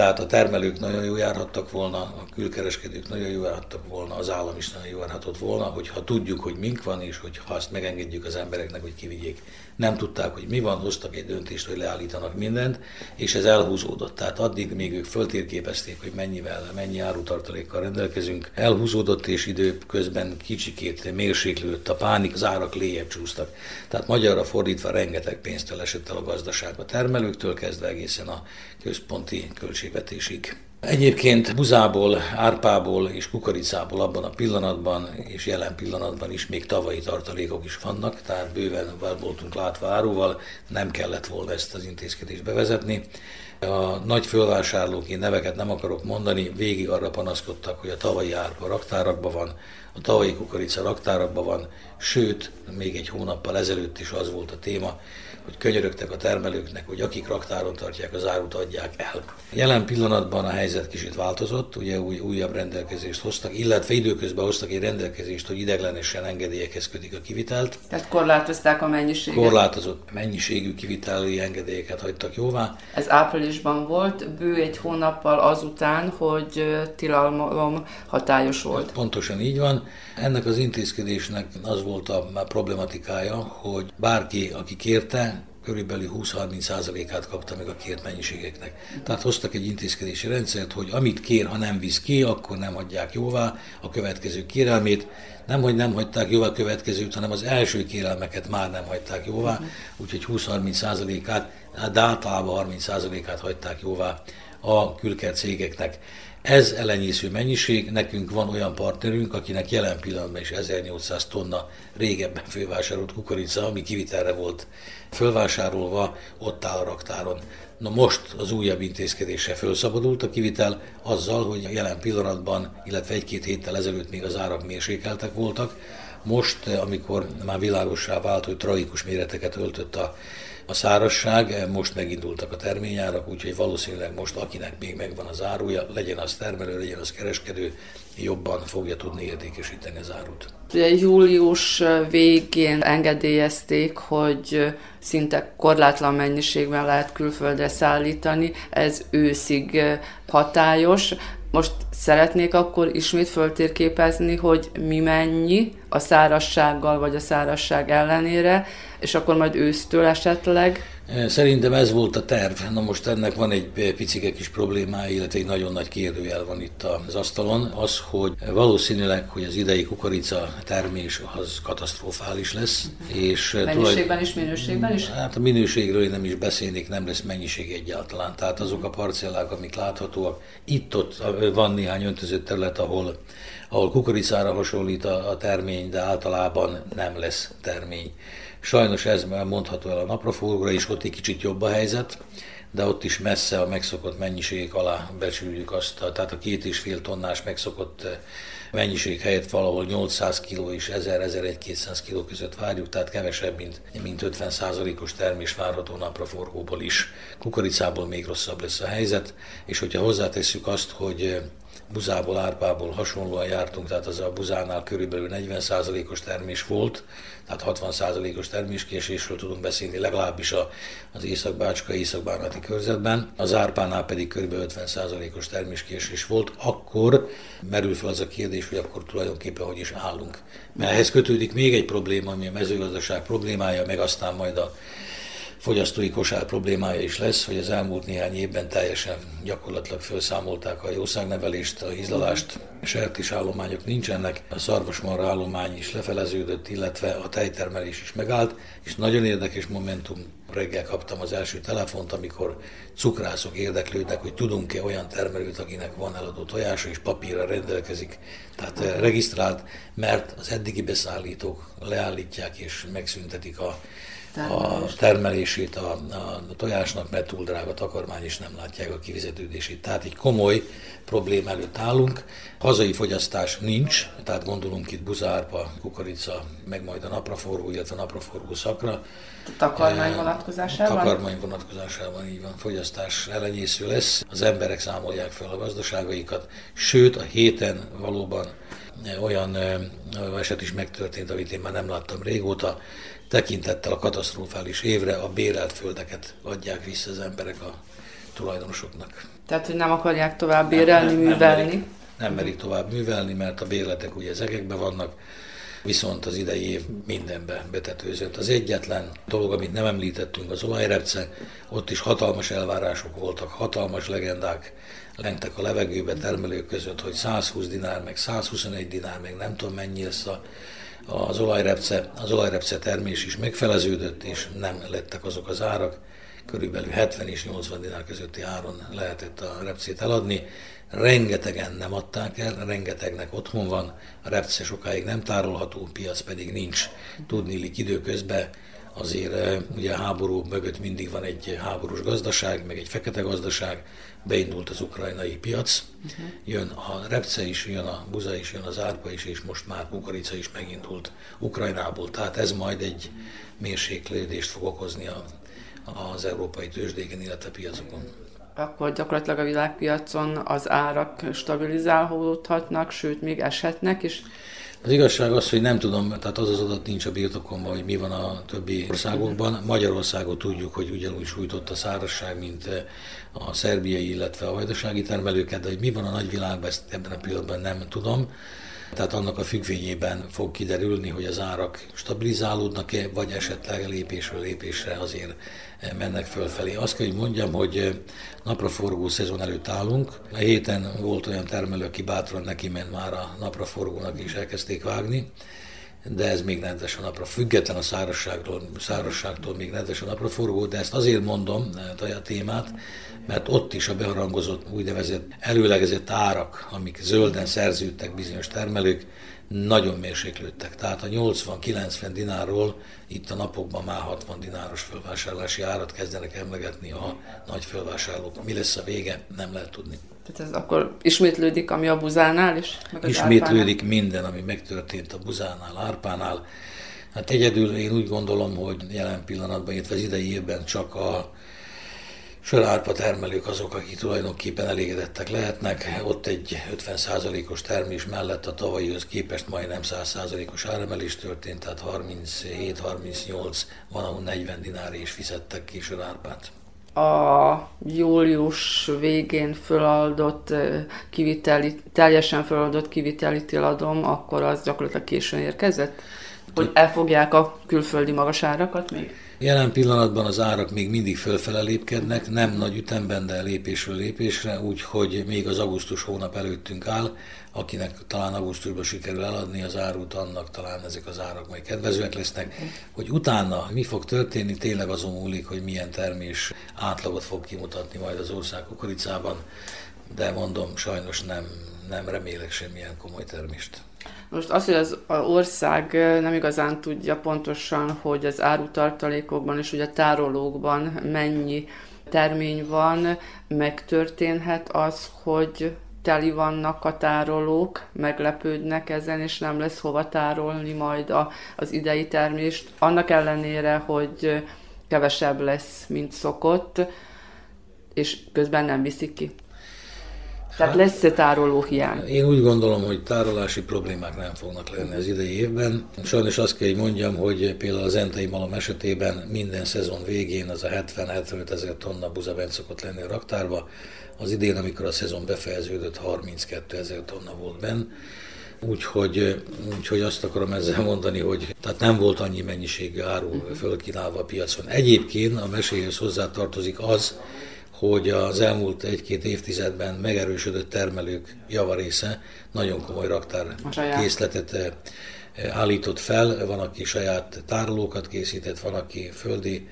Tehát a termelők nagyon jól járhattak volna, a külkereskedők nagyon jól járhattak volna, az állam is nagyon jól járhatott volna, hogyha tudjuk, hogy mink van, és hogy ha azt megengedjük az embereknek, hogy kivigyék. Nem tudták, hogy mi van, hoztak egy döntést, hogy leállítanak mindent, és ez elhúzódott. Tehát addig még ők föltérképezték, hogy mennyivel, mennyi árutartalékkal rendelkezünk. Elhúzódott, és idő közben kicsikét mérséklődött a pánik, az árak léjebb csúsztak. Tehát magyarra fordítva rengeteg pénzt esett el a gazdaságba termelőktől kezdve egészen a központi költségvetésig. Egyébként buzából, árpából és kukoricából abban a pillanatban és jelen pillanatban is még tavalyi tartalékok is vannak, tehát bőven voltunk látva áruval, nem kellett volna ezt az intézkedést bevezetni. A nagy fölvásárlók, én neveket nem akarok mondani, végig arra panaszkodtak, hogy a tavalyi árpa raktárakban van, a tavalyi kukorica raktárakban van, sőt, még egy hónappal ezelőtt is az volt a téma, hogy könyörögtek a termelőknek, hogy akik raktáron tartják az árut, adják el. Jelen pillanatban a helyzet kicsit változott, ugye új, újabb rendelkezést hoztak, illetve időközben hoztak egy rendelkezést, hogy ideglenesen engedélyekhez kötik a kivitelt. Tehát korlátozták a mennyiséget? Korlátozott mennyiségű kiviteli engedélyeket hagytak jóvá. Ez áprilisban volt, bő egy hónappal azután, hogy tilalom hatályos volt. Pontosan így van. Ennek az intézkedésnek az volt a problematikája, hogy bárki, aki kérte, körülbelül 20-30%-át kapta meg a kért mennyiségeknek. Tehát hoztak egy intézkedési rendszert, hogy amit kér, ha nem visz ki, akkor nem hagyják jóvá a következő kérelmét. Nem, hogy nem hagyták jóvá a következőt, hanem az első kérelmeket már nem hagyták jóvá, úgyhogy 20-30%-át, de általában 30%-át hagyták jóvá a külkert cégeknek. Ez elenyésző mennyiség, nekünk van olyan partnerünk, akinek jelen pillanatban is 1800 tonna régebben fővásárolt kukorica, ami kivitelre volt fölvásárolva, ott áll a raktáron. Na most az újabb intézkedése felszabadult a kivitel azzal, hogy jelen pillanatban, illetve egy-két héttel ezelőtt még az árak mérsékeltek voltak. Most, amikor már világossá vált, hogy tragikus méreteket öltött a a szárasság, most megindultak a terményárak, úgyhogy valószínűleg most akinek még megvan az áruja, legyen az termelő, legyen az kereskedő, jobban fogja tudni értékesíteni az árut. Július végén engedélyezték, hogy szinte korlátlan mennyiségben lehet külföldre szállítani, ez őszig hatályos. Most szeretnék akkor ismét föltérképezni, hogy mi mennyi a szárassággal vagy a szárasság ellenére, és akkor majd ősztől esetleg Szerintem ez volt a terv. Na most ennek van egy picike kis problémája, illetve egy nagyon nagy kérdőjel van itt az asztalon. Az, hogy valószínűleg, hogy az idei kukorica termés az katasztrofális lesz. És Mennyiségben tulaj... és minőségben is? Hát a minőségről én nem is beszélnék, nem lesz mennyiség egyáltalán. Tehát azok a parcellák, amik láthatóak, itt-ott van néhány öntözött terület, ahol ahol kukoricára hasonlít a, a termény, de általában nem lesz termény. Sajnos ez mondható el a napraforgóra is, ott egy kicsit jobb a helyzet, de ott is messze a megszokott mennyiségek alá becsüljük azt, tehát a két és fél tonnás megszokott eh, mennyiség helyett valahol 800 kg és 1000-1200 kg között várjuk, tehát kevesebb, mint, mint 50 os termés várható napraforgóból is. Kukoricából még rosszabb lesz a helyzet, és hogyha hozzátesszük azt, hogy eh, buzából, árpából hasonlóan jártunk, tehát az a buzánál körülbelül 40%-os termés volt, tehát 60%-os terméskésésről tudunk beszélni, legalábbis az Észak-Bácska, Észak-Bánati körzetben, az árpánál pedig kb. 50%-os terméskésés volt, akkor merül fel az a kérdés, hogy akkor tulajdonképpen hogy is állunk. Mert ehhez kötődik még egy probléma, ami a mezőgazdaság problémája, meg aztán majd a fogyasztói kosár problémája is lesz, hogy az elmúlt néhány évben teljesen gyakorlatilag felszámolták a jószágnevelést, a hízlalást, sertés állományok nincsenek, a szarvasmarra állomány is lefeleződött, illetve a tejtermelés is megállt, és nagyon érdekes momentum, reggel kaptam az első telefont, amikor cukrászok érdeklődnek, hogy tudunk-e olyan termelőt, akinek van eladó tojása, és papírra rendelkezik, tehát eh, regisztrált, mert az eddigi beszállítók leállítják és megszüntetik a a termelését a, a tojásnak, mert túl drága takarmány, és nem látják a kivizetődését. Tehát egy komoly probléma előtt állunk. Hazai fogyasztás nincs, tehát gondolunk itt buzárpa, kukorica, meg majd a napraforgó, illetve a napraforgó szakra. Takarmány vonatkozásában? Takarmány vonatkozásában így van, fogyasztás elenyésző lesz. Az emberek számolják fel a gazdaságaikat, sőt a héten valóban olyan eset is megtörtént, amit én már nem láttam régóta, tekintettel a katasztrofális évre a bérelt földeket adják vissza az emberek a tulajdonosoknak. Tehát, hogy nem akarják tovább bérelni, nem, nem, művelni? Nem merik, nem merik tovább művelni, mert a bérletek ugye ezekben vannak, viszont az idei év mindenbe betetőzött. Az egyetlen dolog, amit nem említettünk, az olajrepce, ott is hatalmas elvárások voltak, hatalmas legendák lengtek a levegőbe termelők között, hogy 120 dinár, meg 121 dinár, meg nem tudom mennyi lesz a, az olajrepce. Az olajrepce termés is megfeleződött, és nem lettek azok az árak. Körülbelül 70 és 80 dinár közötti áron lehetett a repcét eladni. Rengetegen nem adták el, rengetegnek otthon van, a repce sokáig nem tárolható, piac pedig nincs. Tudni időközben azért eh, ugye a háború mögött mindig van egy háborús gazdaság, meg egy fekete gazdaság, beindult az ukrajnai piac, uh-huh. jön a repce is, jön a buza is, jön az árpa is, és most már kukorica is megindult Ukrajnából. Tehát ez majd egy mérséklődést fog okozni a, az európai tőzsdéken, illetve piacokon. Akkor gyakorlatilag a világpiacon az árak stabilizálódhatnak, sőt még eshetnek is. Az igazság az, hogy nem tudom, tehát az az adat nincs a birtokomban, hogy mi van a többi országokban. Magyarországot tudjuk, hogy ugyanúgy sújtott a szárazság, mint a szerbiai, illetve a vajdasági termelőket, de hogy mi van a nagyvilágban, ezt ebben a pillanatban nem tudom. Tehát annak a függvényében fog kiderülni, hogy az árak stabilizálódnak-e, vagy esetleg lépésről lépésre azért mennek fölfelé. Azt kell, hogy mondjam, hogy napraforgó szezon előtt állunk. A héten volt olyan termelő, aki bátran neki ment már a napraforgónak is elkezdték vágni de ez még nedves a napra, független a szárazságtól, szárazságtól még nedves a napraforgó, de ezt azért mondom, a témát, mert ott is a beharangozott úgynevezett előlegezett árak, amik zölden szerződtek bizonyos termelők, nagyon mérséklődtek. Tehát a 80-90 dinárról itt a napokban már 60 dináros fölvásárlási árat kezdenek emlegetni a nagy fölvásárlók. Mi lesz a vége, nem lehet tudni. Tehát ez akkor ismétlődik, ami a buzánál is? Meg ismétlődik árpánál? minden, ami megtörtént a buzánál, árpánál. Hát egyedül én úgy gondolom, hogy jelen pillanatban, illetve az idei évben csak a sörárpa termelők azok, akik tulajdonképpen elégedettek lehetnek. Ott egy 50%-os termés mellett a tavalyihoz képest majdnem 100%-os áremelés történt, tehát 37-38, van ahol 40 dinári is fizettek ki sörárpát a július végén föladott kiviteli, teljesen föladott kiviteli tiladom, akkor az gyakorlatilag későn érkezett? Hogy elfogják a külföldi magas árakat még? Jelen pillanatban az árak még mindig fölfele lépkednek, nem nagy ütemben, de lépésről lépésre, úgyhogy még az augusztus hónap előttünk áll. Akinek talán augusztusban sikerül eladni az árut, annak talán ezek az árak majd kedvezőek lesznek. Hogy utána mi fog történni, tényleg azon múlik, hogy milyen termés átlagot fog kimutatni majd az ország kukoricában, de mondom, sajnos nem, nem remélek semmilyen komoly termést. Most az, hogy az ország nem igazán tudja pontosan, hogy az árutartalékokban és ugye tárolókban mennyi termény van, megtörténhet az, hogy teli vannak a tárolók, meglepődnek ezen, és nem lesz hova tárolni majd a, az idei termést. Annak ellenére, hogy kevesebb lesz, mint szokott, és közben nem viszik ki. Tehát lesz-e tároló hiány? Én úgy gondolom, hogy tárolási problémák nem fognak lenni az idei évben. Sajnos azt kell, hogy mondjam, hogy például az entei malom esetében minden szezon végén az a 70-75 ezer tonna buzabent szokott lenni a raktárba. Az idén, amikor a szezon befejeződött, 32 ezer tonna volt benn. Úgyhogy, úgyhogy azt akarom ezzel mondani, hogy tehát nem volt annyi mennyiségű áru fölkínálva a piacon. Egyébként a meséhez hozzátartozik az, hogy az elmúlt egy-két évtizedben megerősödött termelők javarésze nagyon komoly raktár készletet eh, állított fel, van, aki saját tárolókat készített, van, aki földi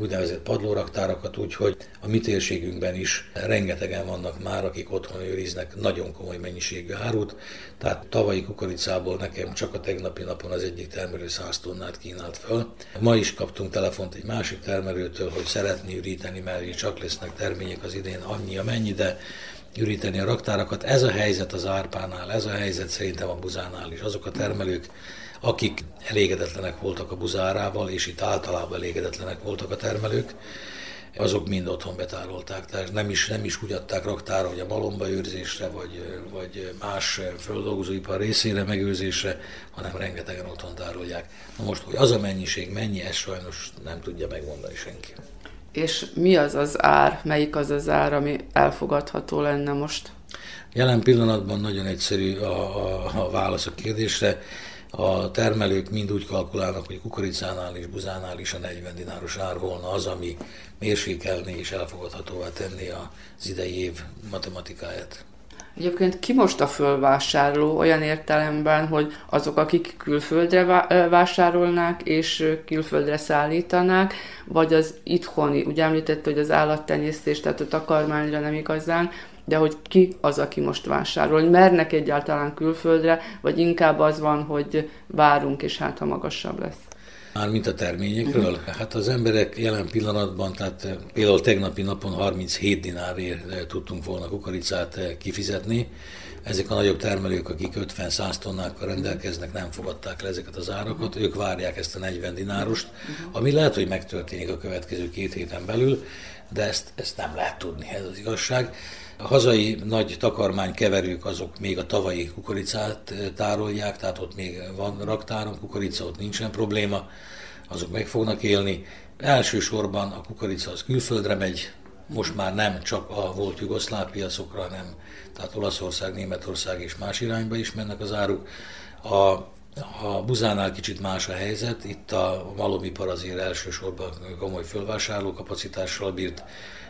úgynevezett padlóraktárakat, úgyhogy a mi térségünkben is rengetegen vannak már, akik otthon őriznek nagyon komoly mennyiségű árut. Tehát tavalyi kukoricából nekem csak a tegnapi napon az egyik termelő 100 tonnát kínált föl. Ma is kaptunk telefont egy másik termelőtől, hogy szeretné üríteni, mert csak lesznek termények az idén annyi, amennyi, de üríteni a raktárakat. Ez a helyzet az árpánál, ez a helyzet szerintem a buzánál is. Azok a termelők, akik elégedetlenek voltak a buzárával, és itt általában elégedetlenek voltak a termelők, azok mind otthon betárolták. Tehát nem is, nem is úgy adták raktára, hogy a malomba őrzésre, vagy, vagy más földolgozóipar részére megőrzésre, hanem rengetegen otthon tárolják. Na most, hogy az a mennyiség mennyi, ezt sajnos nem tudja megmondani senki. És mi az az ár, melyik az az ár, ami elfogadható lenne most? Jelen pillanatban nagyon egyszerű a, a, a válasz a kérdésre a termelők mind úgy kalkulálnak, hogy kukoricánál és buzánál is a 40 dináros ár volna az, ami mérsékelni és elfogadhatóvá tenni az idei év matematikáját. Egyébként ki most a fölvásárló olyan értelemben, hogy azok, akik külföldre vásárolnák és külföldre szállítanák, vagy az itthoni, ugye említett, hogy az állattenyésztés, tehát a takarmányra nem igazán, de hogy ki az, aki most vásárol, hogy mernek egyáltalán külföldre, vagy inkább az van, hogy várunk, és hát ha magasabb lesz. Már mint a terményekről? Uh-huh. Hát az emberek jelen pillanatban, tehát eh, például tegnapi napon 37 dinárért eh, tudtunk volna kukoricát eh, kifizetni. Ezek a nagyobb termelők, akik 50-100 tonnákkal rendelkeznek, nem fogadták le ezeket az árakat, ők várják ezt a 40 dinárost, ami lehet, hogy megtörténik a következő két héten belül, de ezt, ezt nem lehet tudni, ez az igazság. A hazai nagy takarmány keverők azok még a tavalyi kukoricát eh, tárolják, tehát ott még van raktáron kukorica, ott nincsen probléma, azok meg fognak élni. Elsősorban a kukorica az külföldre megy, most már nem csak a volt jugoszláv piacokra, hanem tehát Olaszország, Németország és más irányba is mennek az áruk. A, a buzánál kicsit más a helyzet, itt a malomipar azért elsősorban komoly fölvásárló kapacitással bírt,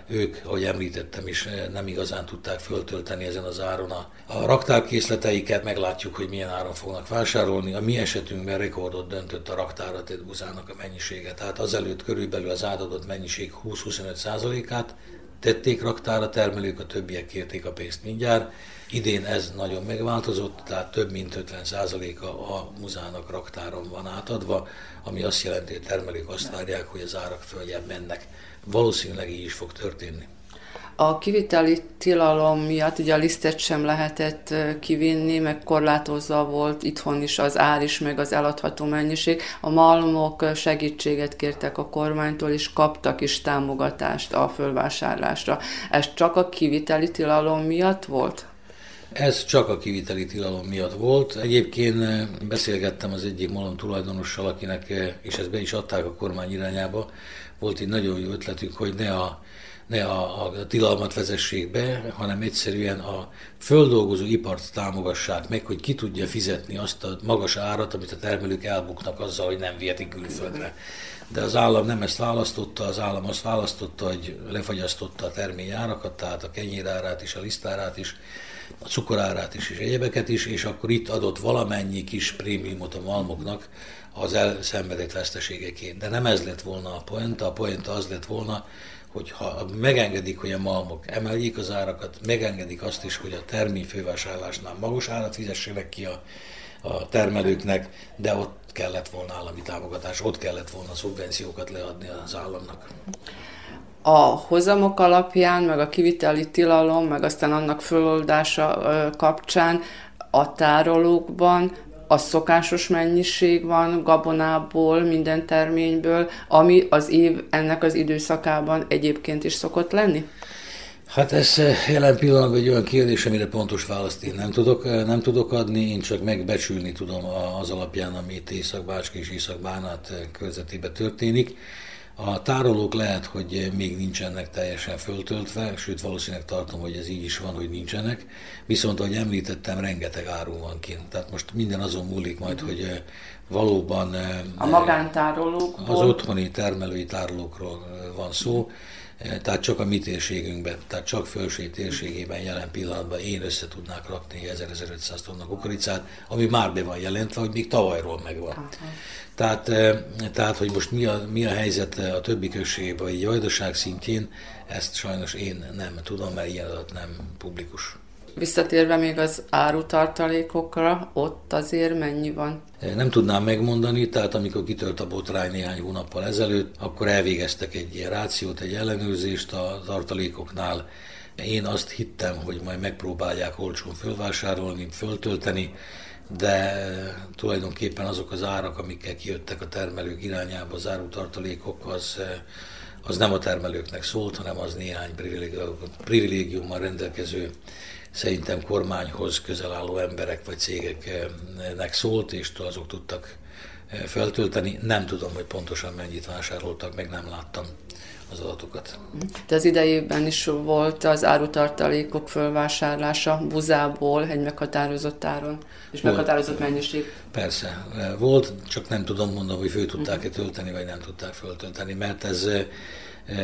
ők, ahogy említettem is, nem igazán tudták föltölteni ezen az áron a, a raktárkészleteiket, meglátjuk, hogy milyen áron fognak vásárolni. A mi esetünkben rekordot döntött a raktára tett buzának a mennyisége, tehát azelőtt körülbelül az átadott mennyiség 20-25 százalékát tették raktára termelők, a többiek kérték a pénzt mindjárt. Idén ez nagyon megváltozott, tehát több mint 50%-a a muzának raktáron van átadva, ami azt jelenti, hogy termelők azt várják, hogy az árak följebb mennek valószínűleg így is fog történni. A kiviteli tilalom miatt ugye a lisztet sem lehetett kivinni, meg korlátozva volt itthon is az ár is, meg az eladható mennyiség. A malmok segítséget kértek a kormánytól, és kaptak is támogatást a fölvásárlásra. Ez csak a kiviteli tilalom miatt volt? Ez csak a kiviteli tilalom miatt volt. Egyébként beszélgettem az egyik malom tulajdonossal, akinek, és ezt be is adták a kormány irányába, volt egy nagyon jó ötletük, hogy ne a, ne a, a tilalmat vezessék be, hanem egyszerűen a földolgozó ipart támogassák meg, hogy ki tudja fizetni azt a magas árat, amit a termelők elbuknak azzal, hogy nem vihetik külföldre. De az állam nem ezt választotta, az állam azt választotta, hogy lefagyasztotta a termény árakat, tehát a kenyérárát is, a lisztárát is, a cukorárát is, és egyebeket is, és akkor itt adott valamennyi kis prémiumot a malmoknak, az elszenvedett veszteségeként. De nem ez lett volna a poenta, a poenta az lett volna, hogy ha megengedik, hogy a malmok emeljék az árakat, megengedik azt is, hogy a termény fővásárlásnál magas árat fizessenek ki a, a termelőknek, de ott kellett volna állami támogatás, ott kellett volna szubvenciókat leadni az államnak. A hozamok alapján, meg a kiviteli tilalom, meg aztán annak föloldása kapcsán a tárolókban a szokásos mennyiség van gabonából, minden terményből, ami az év ennek az időszakában egyébként is szokott lenni? Hát ez eh, jelen pillanatban egy olyan kérdés, amire pontos választ én nem tudok, eh, nem tudok adni, én csak megbecsülni tudom az alapján, amit Észak-Bácska és Észak-Bánát eh, körzetében történik. A tárolók lehet, hogy még nincsenek teljesen föltöltve, sőt valószínűleg tartom, hogy ez így is van, hogy nincsenek. Viszont, ahogy említettem, rengeteg áru van kint. Tehát most minden azon múlik majd, hogy eh, valóban... A magántárolókból? Az otthoni termelői tárolókról van szó. Tehát csak a mi térségünkben, tehát csak fölső térségében jelen pillanatban én össze tudnák rakni 1000-1500 tonna kukoricát, ami már be van jelentve, hogy még tavalyról megvan. Aha. Tehát, tehát, hogy most mi a, mi a helyzet a többi községében, vagy vajdaság szintjén, ezt sajnos én nem tudom, mert ilyen adat nem publikus. Visszatérve még az árutartalékokra, ott azért mennyi van? Nem tudnám megmondani, tehát amikor kitört a botrány néhány hónappal ezelőtt, akkor elvégeztek egy ilyen rációt, egy ellenőrzést a tartalékoknál. Én azt hittem, hogy majd megpróbálják olcsón fölvásárolni, föltölteni, de tulajdonképpen azok az árak, amikkel kijöttek a termelők irányába, az árutartalékok, az, az nem a termelőknek szólt, hanem az néhány privilégiummal rendelkező, szerintem kormányhoz közel álló emberek vagy cégeknek szólt, és azok tudtak feltölteni. Nem tudom, hogy pontosan mennyit vásároltak, meg nem láttam az adatokat. De az idejében is volt az árutartalékok fölvásárlása buzából egy meghatározott áron, és volt. meghatározott mennyiség. Persze, volt, csak nem tudom mondani, hogy föl tudták-e tölteni, vagy nem tudták föltölteni, mert ez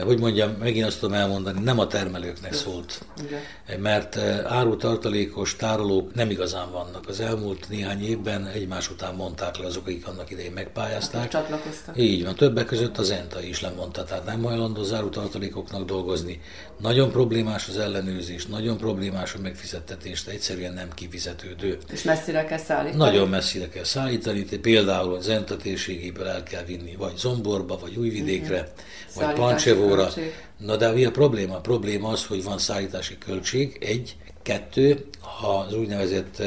hogy mondjam, megint azt tudom elmondani, nem a termelőknek szólt. Igen. Mert eh, árutartalékos tárolók nem igazán vannak. Az elmúlt néhány évben egymás után mondták le azok, akik annak idején megpályázták. Csatlakoztak. Így van, többek között az ENTA is lemondta, tehát nem hajlandó az árutartalékoknak dolgozni. Nagyon problémás az ellenőrzés, nagyon problémás a megfizettetés, egyszerűen nem kifizetődő. És messzire kell szállítani? Nagyon messzire kell szállítani, például az ENTA térségéből el kell vinni, vagy Zomborba, vagy Újvidékre, uh-huh. vagy Pancse Sevóra. Na de mi a probléma? A probléma az, hogy van szállítási költség, egy, kettő, ha az úgynevezett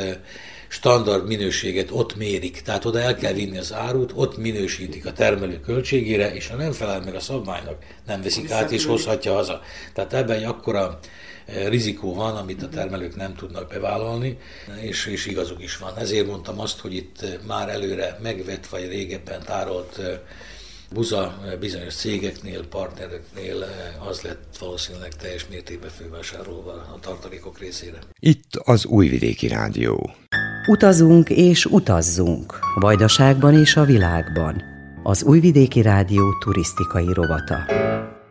standard minőséget ott mérik, tehát oda el kell vinni az árut, ott minősítik a termelő költségére, és ha nem felel meg a szabványnak, nem veszik át és hozhatja haza. Tehát ebben egy akkora rizikó van, amit a termelők nem tudnak bevállalni, és, és igazuk is van. Ezért mondtam azt, hogy itt már előre megvett vagy régebben tárolt Buza bizonyos cégeknél, partnereknél eh, az lett valószínűleg teljes mértékben fővásárolva a tartalékok részére. Itt az Újvidéki Rádió. Utazunk és utazzunk, Vajdaságban és a világban. Az Újvidéki Rádió turisztikai rovata.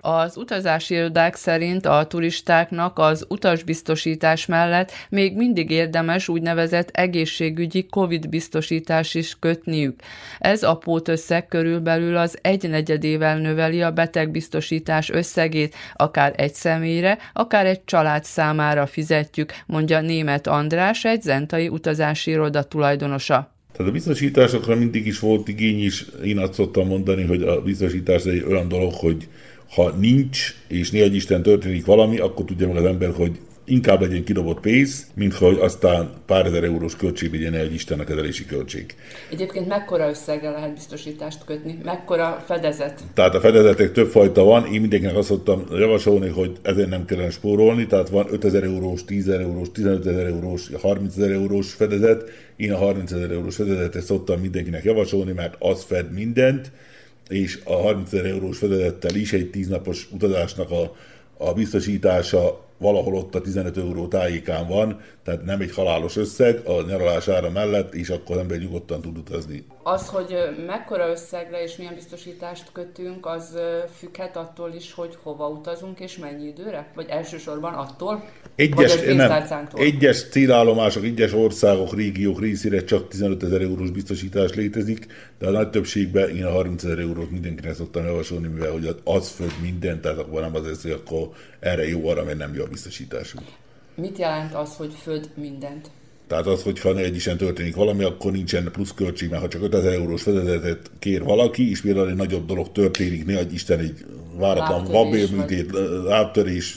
Az utazási irodák szerint a turistáknak az utasbiztosítás mellett még mindig érdemes úgynevezett egészségügyi COVID biztosítás is kötniük. Ez a pótösszeg körülbelül az egynegyedével növeli a betegbiztosítás összegét, akár egy személyre, akár egy család számára fizetjük, mondja német András, egy zentai utazási iroda tulajdonosa. Tehát a biztosításokra mindig is volt igény is, én azt szoktam mondani, hogy a biztosítás egy olyan dolog, hogy ha nincs, és néha Isten történik valami, akkor tudja meg az ember, hogy inkább legyen kidobott pénz, mint hogy aztán pár ezer eurós költség legyen egy Isten a kezelési költség. Egyébként mekkora összegre lehet biztosítást kötni? Mekkora fedezet? Tehát a fedezetek több fajta van. Én mindenkinek azt szoktam javasolni, hogy ezért nem kellene spórolni. Tehát van 5000 eurós, 10 eurós, 15 ezer eurós, 30 ezer eurós fedezet. Én a 30 ezer eurós fedezetet szoktam mindenkinek javasolni, mert az fed mindent és a 30 ezer eurós fedezettel is egy tíznapos utazásnak a, a biztosítása valahol ott a 15 euró tájékán van, tehát nem egy halálos összeg a nyaralás ára mellett, és akkor ember nyugodtan tud utazni. Az, hogy mekkora összegre és milyen biztosítást kötünk, az függhet attól is, hogy hova utazunk és mennyi időre? Vagy elsősorban attól? Egyes, nem, egyes célállomások, egyes országok, régiók részére csak 15 ezer eurós biztosítás létezik, de a nagy többségben én a 30 ezer eurót mindenkinek szoktam javasolni, mivel hogy az föld minden, tehát akkor nem az hogy akkor erre jó, arra, mert nem jó a biztosításunk. Mit jelent az, hogy föld mindent? Tehát az, hogyha egy isen történik valami, akkor nincsen plusz költség, mert ha csak 5000 eurós fedezetet kér valaki, és például egy nagyobb dolog történik, ne Isten egy váratlan babérműtét, áttörés,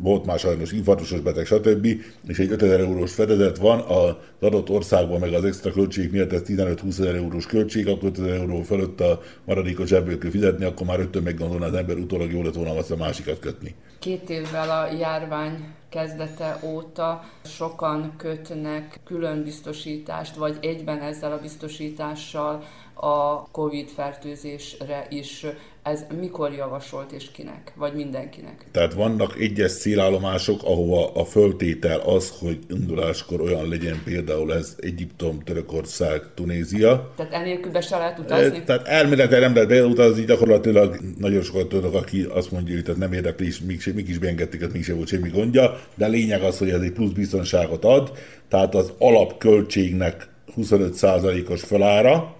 volt már sajnos infarktusos beteg, stb. És egy 5000 eurós fedezet van, az adott országban meg az extra költség miatt ez 15-20 ezer eurós költség, akkor 5000 euró fölött a maradékot zsebből kell fizetni, akkor már rögtön meggondolná az ember, utólag jó lett volna azt a másikat kötni. Két évvel a járvány kezdete óta sokan kötnek külön biztosítást, vagy egyben ezzel a biztosítással a COVID fertőzésre is ez mikor javasolt és kinek, vagy mindenkinek? Tehát vannak egyes célállomások, ahova a föltétel az, hogy induláskor olyan legyen, például ez Egyiptom, Törökország, Tunézia. Tehát enélkül be se lehet utazni? Tehát elméletileg nem lehet beutazni, gyakorlatilag nagyon sokat tudok, aki azt mondja, hogy tehát nem érdekli, és még, még is beengedték, hogy még volt semmi gondja, de lényeg az, hogy ez egy plusz biztonságot ad, tehát az alapköltségnek 25%-os felára,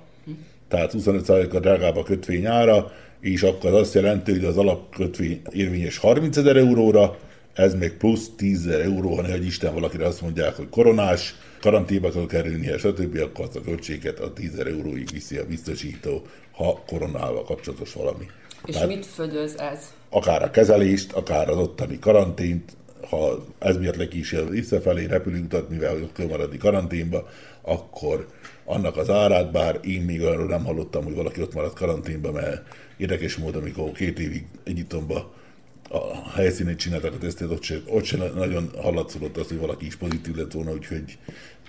tehát 25%-a drágább a kötvény ára, és akkor az azt jelenti, hogy az alapkötvény érvényes 30 ezer euróra, ez még plusz 10 ezer euró, ha hogy Isten valakire azt mondják, hogy koronás, karanténba kell kerülnie, stb., akkor azt a költséget a 10 ezer euróig viszi a biztosító, ha koronával kapcsolatos valami. És Tehát mit födöz ez? Akár a kezelést, akár az ottani karantént, ha ez miatt lekísér visszafelé repülőutat, mivel ott kell maradni karanténba, akkor annak az árát, bár én még arról nem hallottam, hogy valaki ott maradt karanténba, mert Érdekes módon, amikor két évig Egyiptomba a helyszínét csináltak a tesztet, ott sem, ott sem nagyon hallatszódott az, hogy valaki is pozitív lett volna, úgyhogy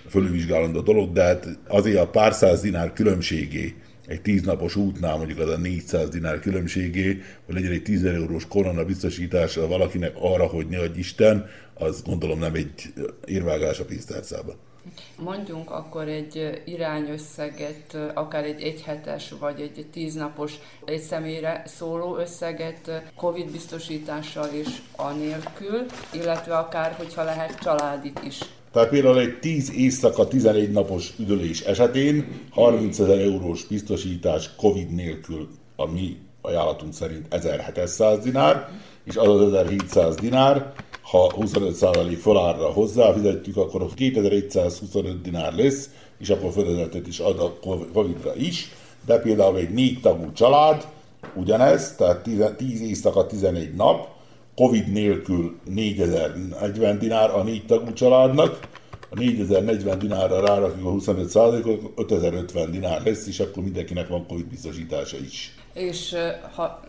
fölülvizsgálandó dolog, de hát azért a pár száz dinár különbségé egy tíznapos útnál mondjuk az a 400 dinár különbségé, hogy legyen egy 10 eurós korona biztosítása valakinek arra, hogy ne Isten, az gondolom nem egy érvágás a pénztárcába. Mondjunk akkor egy irányösszeget, akár egy egyhetes vagy egy tíznapos egy személyre szóló összeget Covid biztosítással és anélkül, illetve akár, hogyha lehet családit is. Tehát például egy 10 éjszaka 11 napos üdülés esetén 30 ezer eurós biztosítás Covid nélkül a ajánlatunk szerint 1700 dinár, és az az 1700 dinár, ha 25% fölárra hozzá fizetjük, akkor 2125 dinár lesz, és akkor fedezetet is ad a Covid-ra is, de például egy négy tagú család, ugyanez, tehát 10, 10 éjszaka, 11 nap, Covid nélkül 4040 dinár a négy tagú családnak, a 4040 dinárra rárakjuk a 25%-ot, 5050 dinár lesz, és akkor mindenkinek van Covid biztosítása is. És ha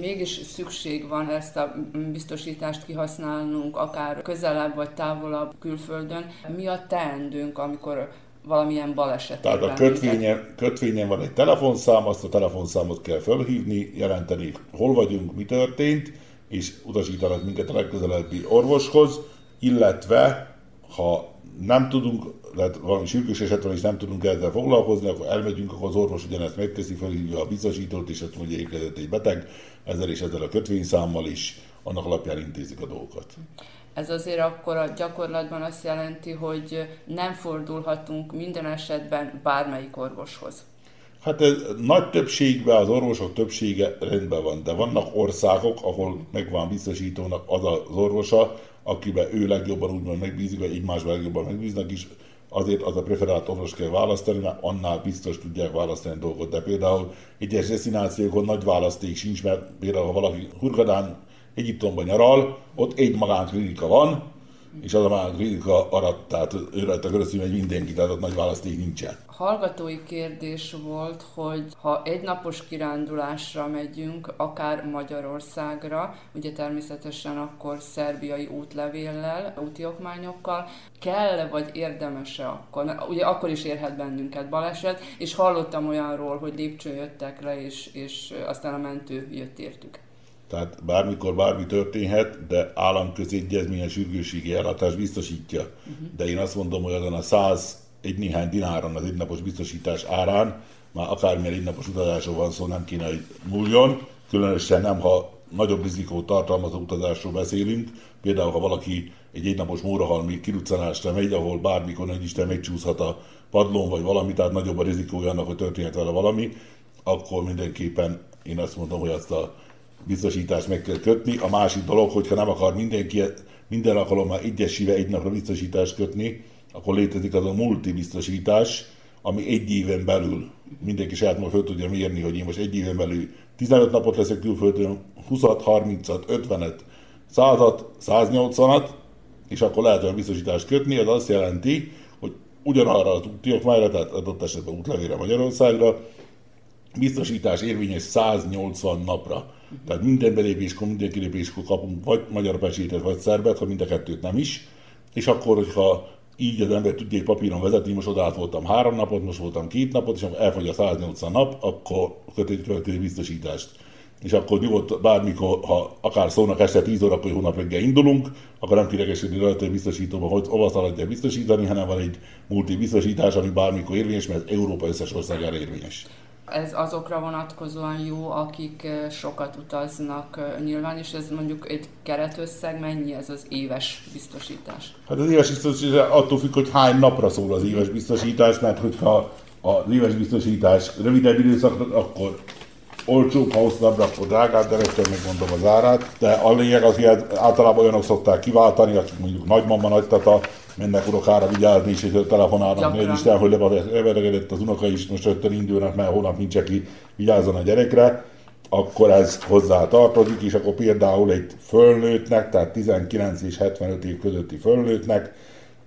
mégis szükség van ezt a biztosítást kihasználnunk, akár közelebb vagy távolabb külföldön. Mi a teendőnk, amikor valamilyen baleset. Tehát a kötvényen, kötvényen van egy telefonszám, azt a telefonszámot kell felhívni, jelenteni, hol vagyunk, mi történt, és utasítanak minket a legközelebbi orvoshoz, illetve ha nem tudunk, tehát valami sürgős eset van, és nem tudunk ezzel foglalkozni, akkor elmegyünk, akkor az orvos ugyanezt megteszi, felhívja a biztosítót, és azt mondja, érkezett egy beteg, ezzel és ezzel a kötvényszámmal is, annak alapján intézik a dolgokat. Ez azért akkor a gyakorlatban azt jelenti, hogy nem fordulhatunk minden esetben bármelyik orvoshoz. Hát ez nagy többségben az orvosok többsége rendben van, de vannak országok, ahol megvan biztosítónak az az orvosa, akiben ő legjobban úgymond megbízik, vagy egymásban legjobban megbíznak is, azért az a preferált orvos kell választani, mert annál biztos tudják választani a dolgot. De például egyes destinációkon nagy választék sincs, mert például ha valaki Hurgadán Egyiptomban nyaral, ott egy magánklinika van, és az a magánklinika arat, tehát ő rajta köröztül megy mindenki, tehát ott nagy választék nincsen. Hallgatói kérdés volt, hogy ha egy napos kirándulásra megyünk, akár Magyarországra, ugye természetesen akkor szerbiai útlevéllel, úti okmányokkal, kell vagy érdemes-e akkor? Ugye akkor is érhet bennünket baleset, és hallottam olyanról, hogy lépcsőn jöttek le, és, és aztán a mentő jött értük. Tehát bármikor bármi történhet, de államközi egyezmény a sürgősségi ellátás biztosítja. Uh-huh. De én azt mondom, hogy azon a 100 egy néhány dináron az egynapos biztosítás árán, már akármilyen egynapos utazásról van szó, nem kéne, hogy múljon, különösen nem, ha nagyobb rizikót tartalmazó utazásról beszélünk, például ha valaki egy egynapos mórahalmi kiruccanásra megy, ahol bármikor egy Isten megcsúszhat a padlón vagy valami, tehát nagyobb a rizikója annak, hogy történhet vele valami, akkor mindenképpen én azt mondom, hogy azt a biztosítást meg kell kötni. A másik dolog, hogyha nem akar mindenki minden alkalommal egyesíve egy napra biztosítást kötni, akkor létezik az a multibiztosítás, ami egy éven belül mindenki saját maga föl tudja mérni, hogy én most egy éven belül 15 napot leszek külföldön, 20-at, 30-at, 50-et, 100-at, 180-at, és akkor lehet olyan biztosítást kötni, ez azt jelenti, hogy ugyanarra az útiokmányra, tehát adott esetben útlevére Magyarországra, biztosítás érvényes 180 napra. Tehát minden belépéskor, minden kilépéskor kapunk vagy magyar pesétet, vagy szerbet, ha mind a kettőt nem is, és akkor, hogyha így az ember tudja egy papíron vezetni, most oda voltam három napot, most voltam két napot, és akkor elfogy a 180 nap, akkor köt egy következő biztosítást. És akkor nyugodt bármikor, ha akár szólnak este 10 óra, hogy hónap reggel indulunk, akkor nem kiregesülni rajta a biztosítóban, hogy hova szaladja biztosítani, hanem van egy multi biztosítás, ami bármikor érvényes, mert Európa összes országára érvényes. Ez azokra vonatkozóan jó, akik sokat utaznak nyilván, és ez mondjuk egy keretösszeg, mennyi ez az éves biztosítás? Hát az éves biztosítás attól függ, hogy hány napra szól az éves biztosítás, mert hogyha az éves biztosítás rövidebb időszak, akkor olcsóbb, ha hosszabbra, akkor drágább, de rögtön megmondom az árát. De a lényeg az, hogy általában olyanok szokták kiváltani, akik mondjuk nagymama, nagytata, mennek unokára vigyázni, és telefonálnak, hogy Isten, hogy leveregedett az unoka is, most rögtön indulnak, mert holnap nincs, aki vigyázzon a gyerekre, akkor ez hozzá tartozik, és akkor például egy fölnőttnek, tehát 19 és 75 év közötti fölnőttnek,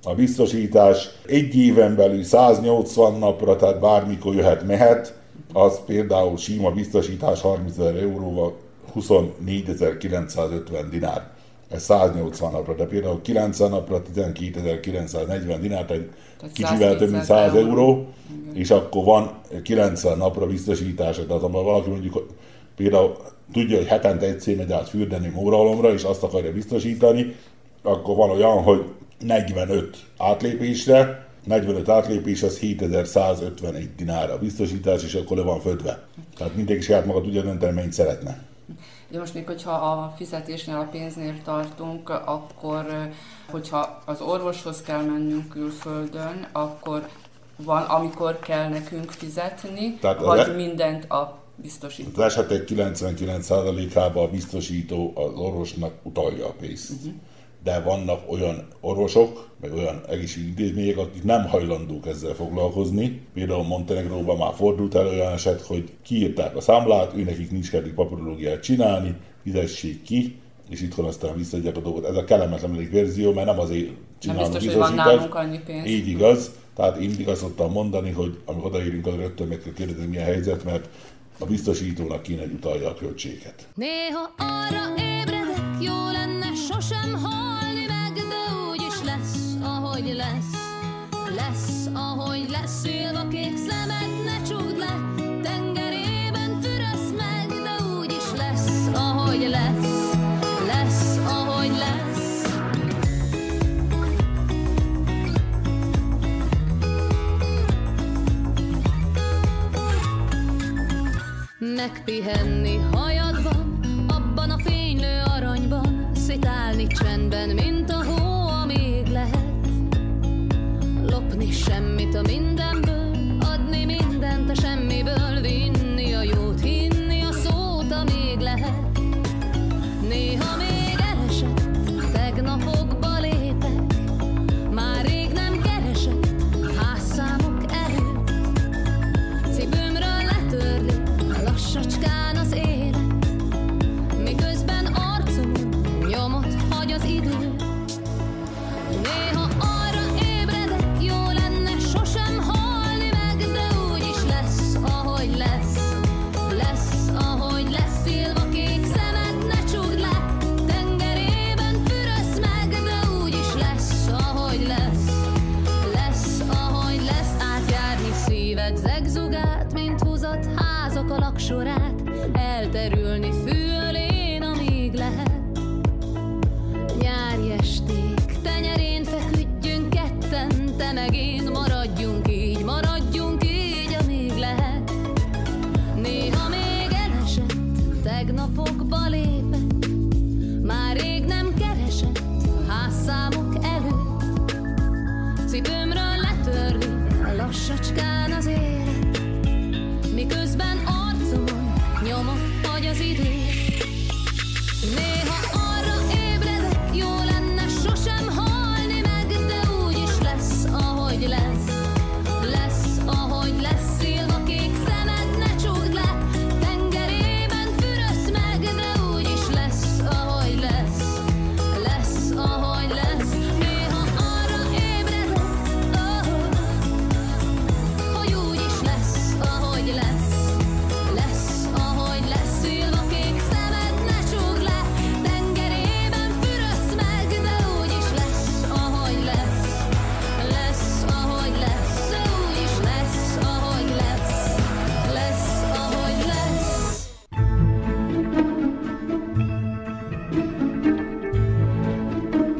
a biztosítás. Egy éven belül 180 napra, tehát bármikor jöhet, mehet, az például sima biztosítás 30 ezer euróval 24.950 dinár. Ez 180 napra, de például 90 napra 12.940 dinár, tehát kicsivel több mint 100 euró, euró és akkor van 90 napra biztosítása. Tehát ha valaki mondjuk például tudja, hogy hetente egyszer megy át fürdeni Móralomra, és azt akarja biztosítani, akkor van olyan, hogy 45 átlépésre, 45 átlépés az 7151 dinár a biztosítás, és akkor le van födve. Tehát mindenki saját maga tudja dönteni, mennyit szeretne. De most még, hogyha a fizetésnél, a pénznél tartunk, akkor, hogyha az orvoshoz kell mennünk külföldön, akkor van, amikor kell nekünk fizetni, Tehát vagy le... mindent a biztosító? Az esetek 99%-ában a biztosító az orvosnak utalja a pénzt. Uh-huh de vannak olyan orvosok, meg olyan egészségügyi akik nem hajlandók ezzel foglalkozni. Például Montenegróban már fordult el olyan eset, hogy kiírták a számlát, ő nekik nincs kedvük papírológiát csinálni, fizessék ki, és itthon aztán visszaadják a dolgot. Ez a kellemetlen verzió, mert nem azért csinálunk biztos, hogy van nálunk annyi pénz. Így igaz. Tehát én mindig azt szoktam mondani, hogy amikor odaérünk, az rögtön meg kell kérdezni, milyen helyzet, mert a biztosítónak kéne, hogy utalja a költséget. Néha arra ébredek, jó lenne sosem halni ahogy lesz. Lesz, ahogy lesz, szilva kék szemed, ne csukd le, tengerében fürösz meg, de úgy is lesz, ahogy lesz. Lesz, ahogy lesz. Megpihenni hajadban, abban a fénylő aranyban, szitálni csendben, mint Lopni semmit a mindenből,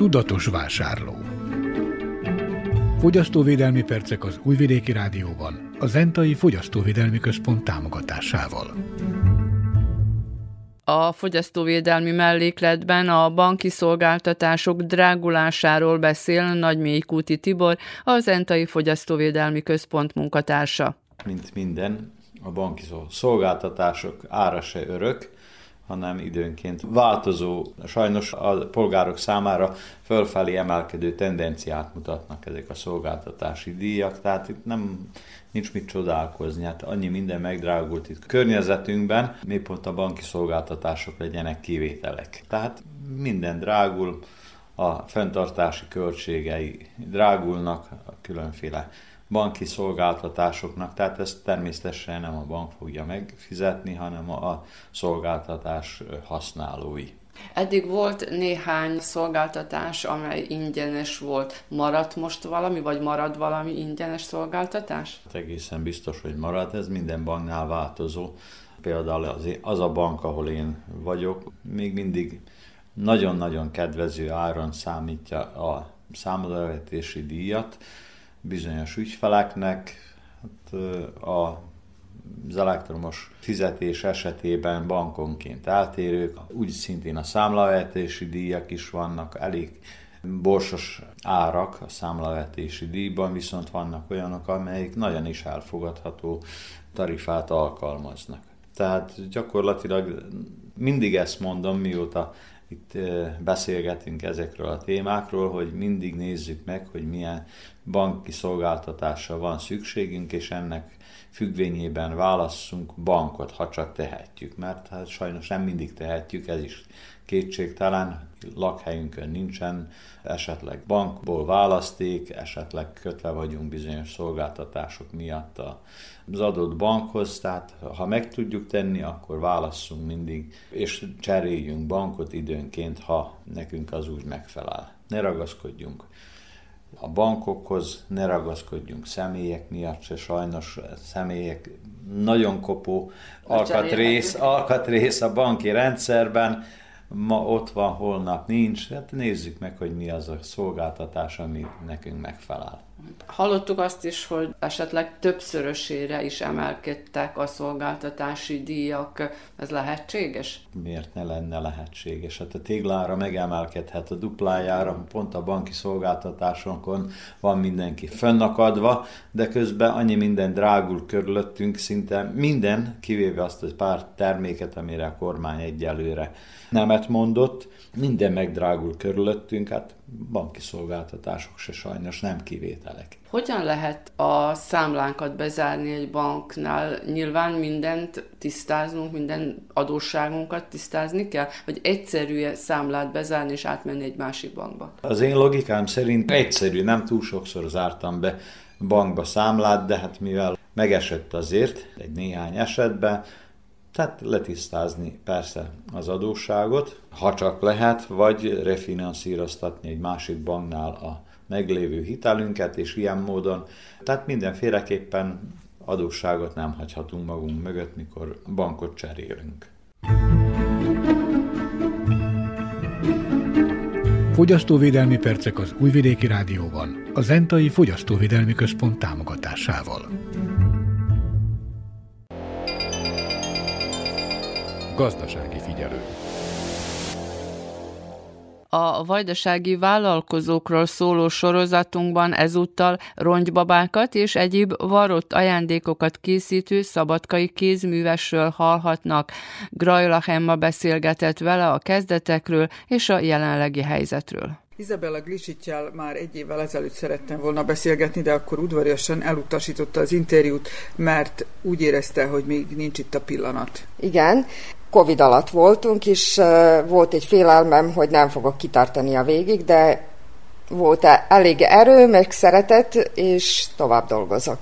Tudatos vásárló. Fogyasztóvédelmi percek az Újvidéki Rádióban, a Zentai Fogyasztóvédelmi Központ támogatásával. A fogyasztóvédelmi mellékletben a banki szolgáltatások drágulásáról beszél Nagymélykúti Tibor, az Entai Fogyasztóvédelmi Központ munkatársa. mint minden, a banki szol- szolgáltatások ára se örök, hanem időnként változó, sajnos a polgárok számára fölfelé emelkedő tendenciát mutatnak ezek a szolgáltatási díjak, tehát itt nem nincs mit csodálkozni, hát annyi minden megdrágult itt környezetünkben, mi pont a banki szolgáltatások legyenek kivételek. Tehát minden drágul, a fenntartási költségei drágulnak, a különféle banki szolgáltatásoknak, tehát ezt természetesen nem a bank fogja megfizetni, hanem a szolgáltatás használói. Eddig volt néhány szolgáltatás, amely ingyenes volt. Maradt most valami, vagy marad valami ingyenes szolgáltatás? Hát egészen biztos, hogy marad, ez minden banknál változó. Például az, az a bank, ahol én vagyok, még mindig nagyon-nagyon kedvező áron számítja a számlavetési díjat bizonyos ügyfeleknek. Hát, a az elektromos fizetés esetében bankonként eltérők, úgy szintén a számlavetési díjak is vannak, elég borsos árak a számlavetési díjban, viszont vannak olyanok, amelyek nagyon is elfogadható tarifát alkalmaznak. Tehát gyakorlatilag mindig ezt mondom, mióta itt beszélgetünk ezekről a témákról, hogy mindig nézzük meg, hogy milyen banki szolgáltatásra van szükségünk, és ennek függvényében válasszunk bankot, ha csak tehetjük, mert hát sajnos nem mindig tehetjük, ez is kétségtelen, lakhelyünkön nincsen, esetleg bankból választék, esetleg kötve vagyunk bizonyos szolgáltatások miatt az adott bankhoz, tehát ha meg tudjuk tenni, akkor válasszunk mindig, és cseréljünk bankot időnként, ha nekünk az úgy megfelel. Ne ragaszkodjunk a bankokhoz, ne ragaszkodjunk személyek miatt se, sajnos személyek nagyon kopó alkatrész, alkatrész a banki rendszerben, ma ott van, holnap nincs, hát nézzük meg, hogy mi az a szolgáltatás, ami nekünk megfelel. Hallottuk azt is, hogy esetleg többszörösére is emelkedtek a szolgáltatási díjak. Ez lehetséges? Miért ne lenne lehetséges? Hát a téglára megemelkedhet a duplájára, pont a banki szolgáltatásonkon van mindenki fönnakadva, de közben annyi minden drágul körülöttünk, szinte minden, kivéve azt a pár terméket, amire a kormány egyelőre nemet mondott, minden megdrágul körülöttünk, hát banki szolgáltatások se sajnos nem kivételek. Hogyan lehet a számlánkat bezárni egy banknál? Nyilván mindent tisztáznunk, minden adósságunkat tisztázni kell? Vagy egyszerű -e számlát bezárni és átmenni egy másik bankba? Az én logikám szerint egyszerű, nem túl sokszor zártam be bankba számlát, de hát mivel megesett azért egy néhány esetben, tehát letisztázni persze az adósságot, ha csak lehet, vagy refinanszíroztatni egy másik banknál a meglévő hitelünket, és ilyen módon, tehát mindenféleképpen adósságot nem hagyhatunk magunk mögött, mikor bankot cserélünk. Fogyasztóvédelmi percek az Újvidéki Rádióban, a Zentai Fogyasztóvédelmi Központ támogatásával. Gazdasági figyelő. A vajdasági vállalkozókról szóló sorozatunkban ezúttal rongyabákat és egyéb varott ajándékokat készítő szabadkai kézművesről hallhatnak. Grajla Hemma beszélgetett vele a kezdetekről és a jelenlegi helyzetről. Izabella Glisittyel már egy évvel ezelőtt szerettem volna beszélgetni, de akkor udvariasan elutasította az interjút, mert úgy érezte, hogy még nincs itt a pillanat. Igen, Covid alatt voltunk, és volt egy félelmem, hogy nem fogok kitartani a végig, de volt elég erő, meg szeretet, és tovább dolgozok.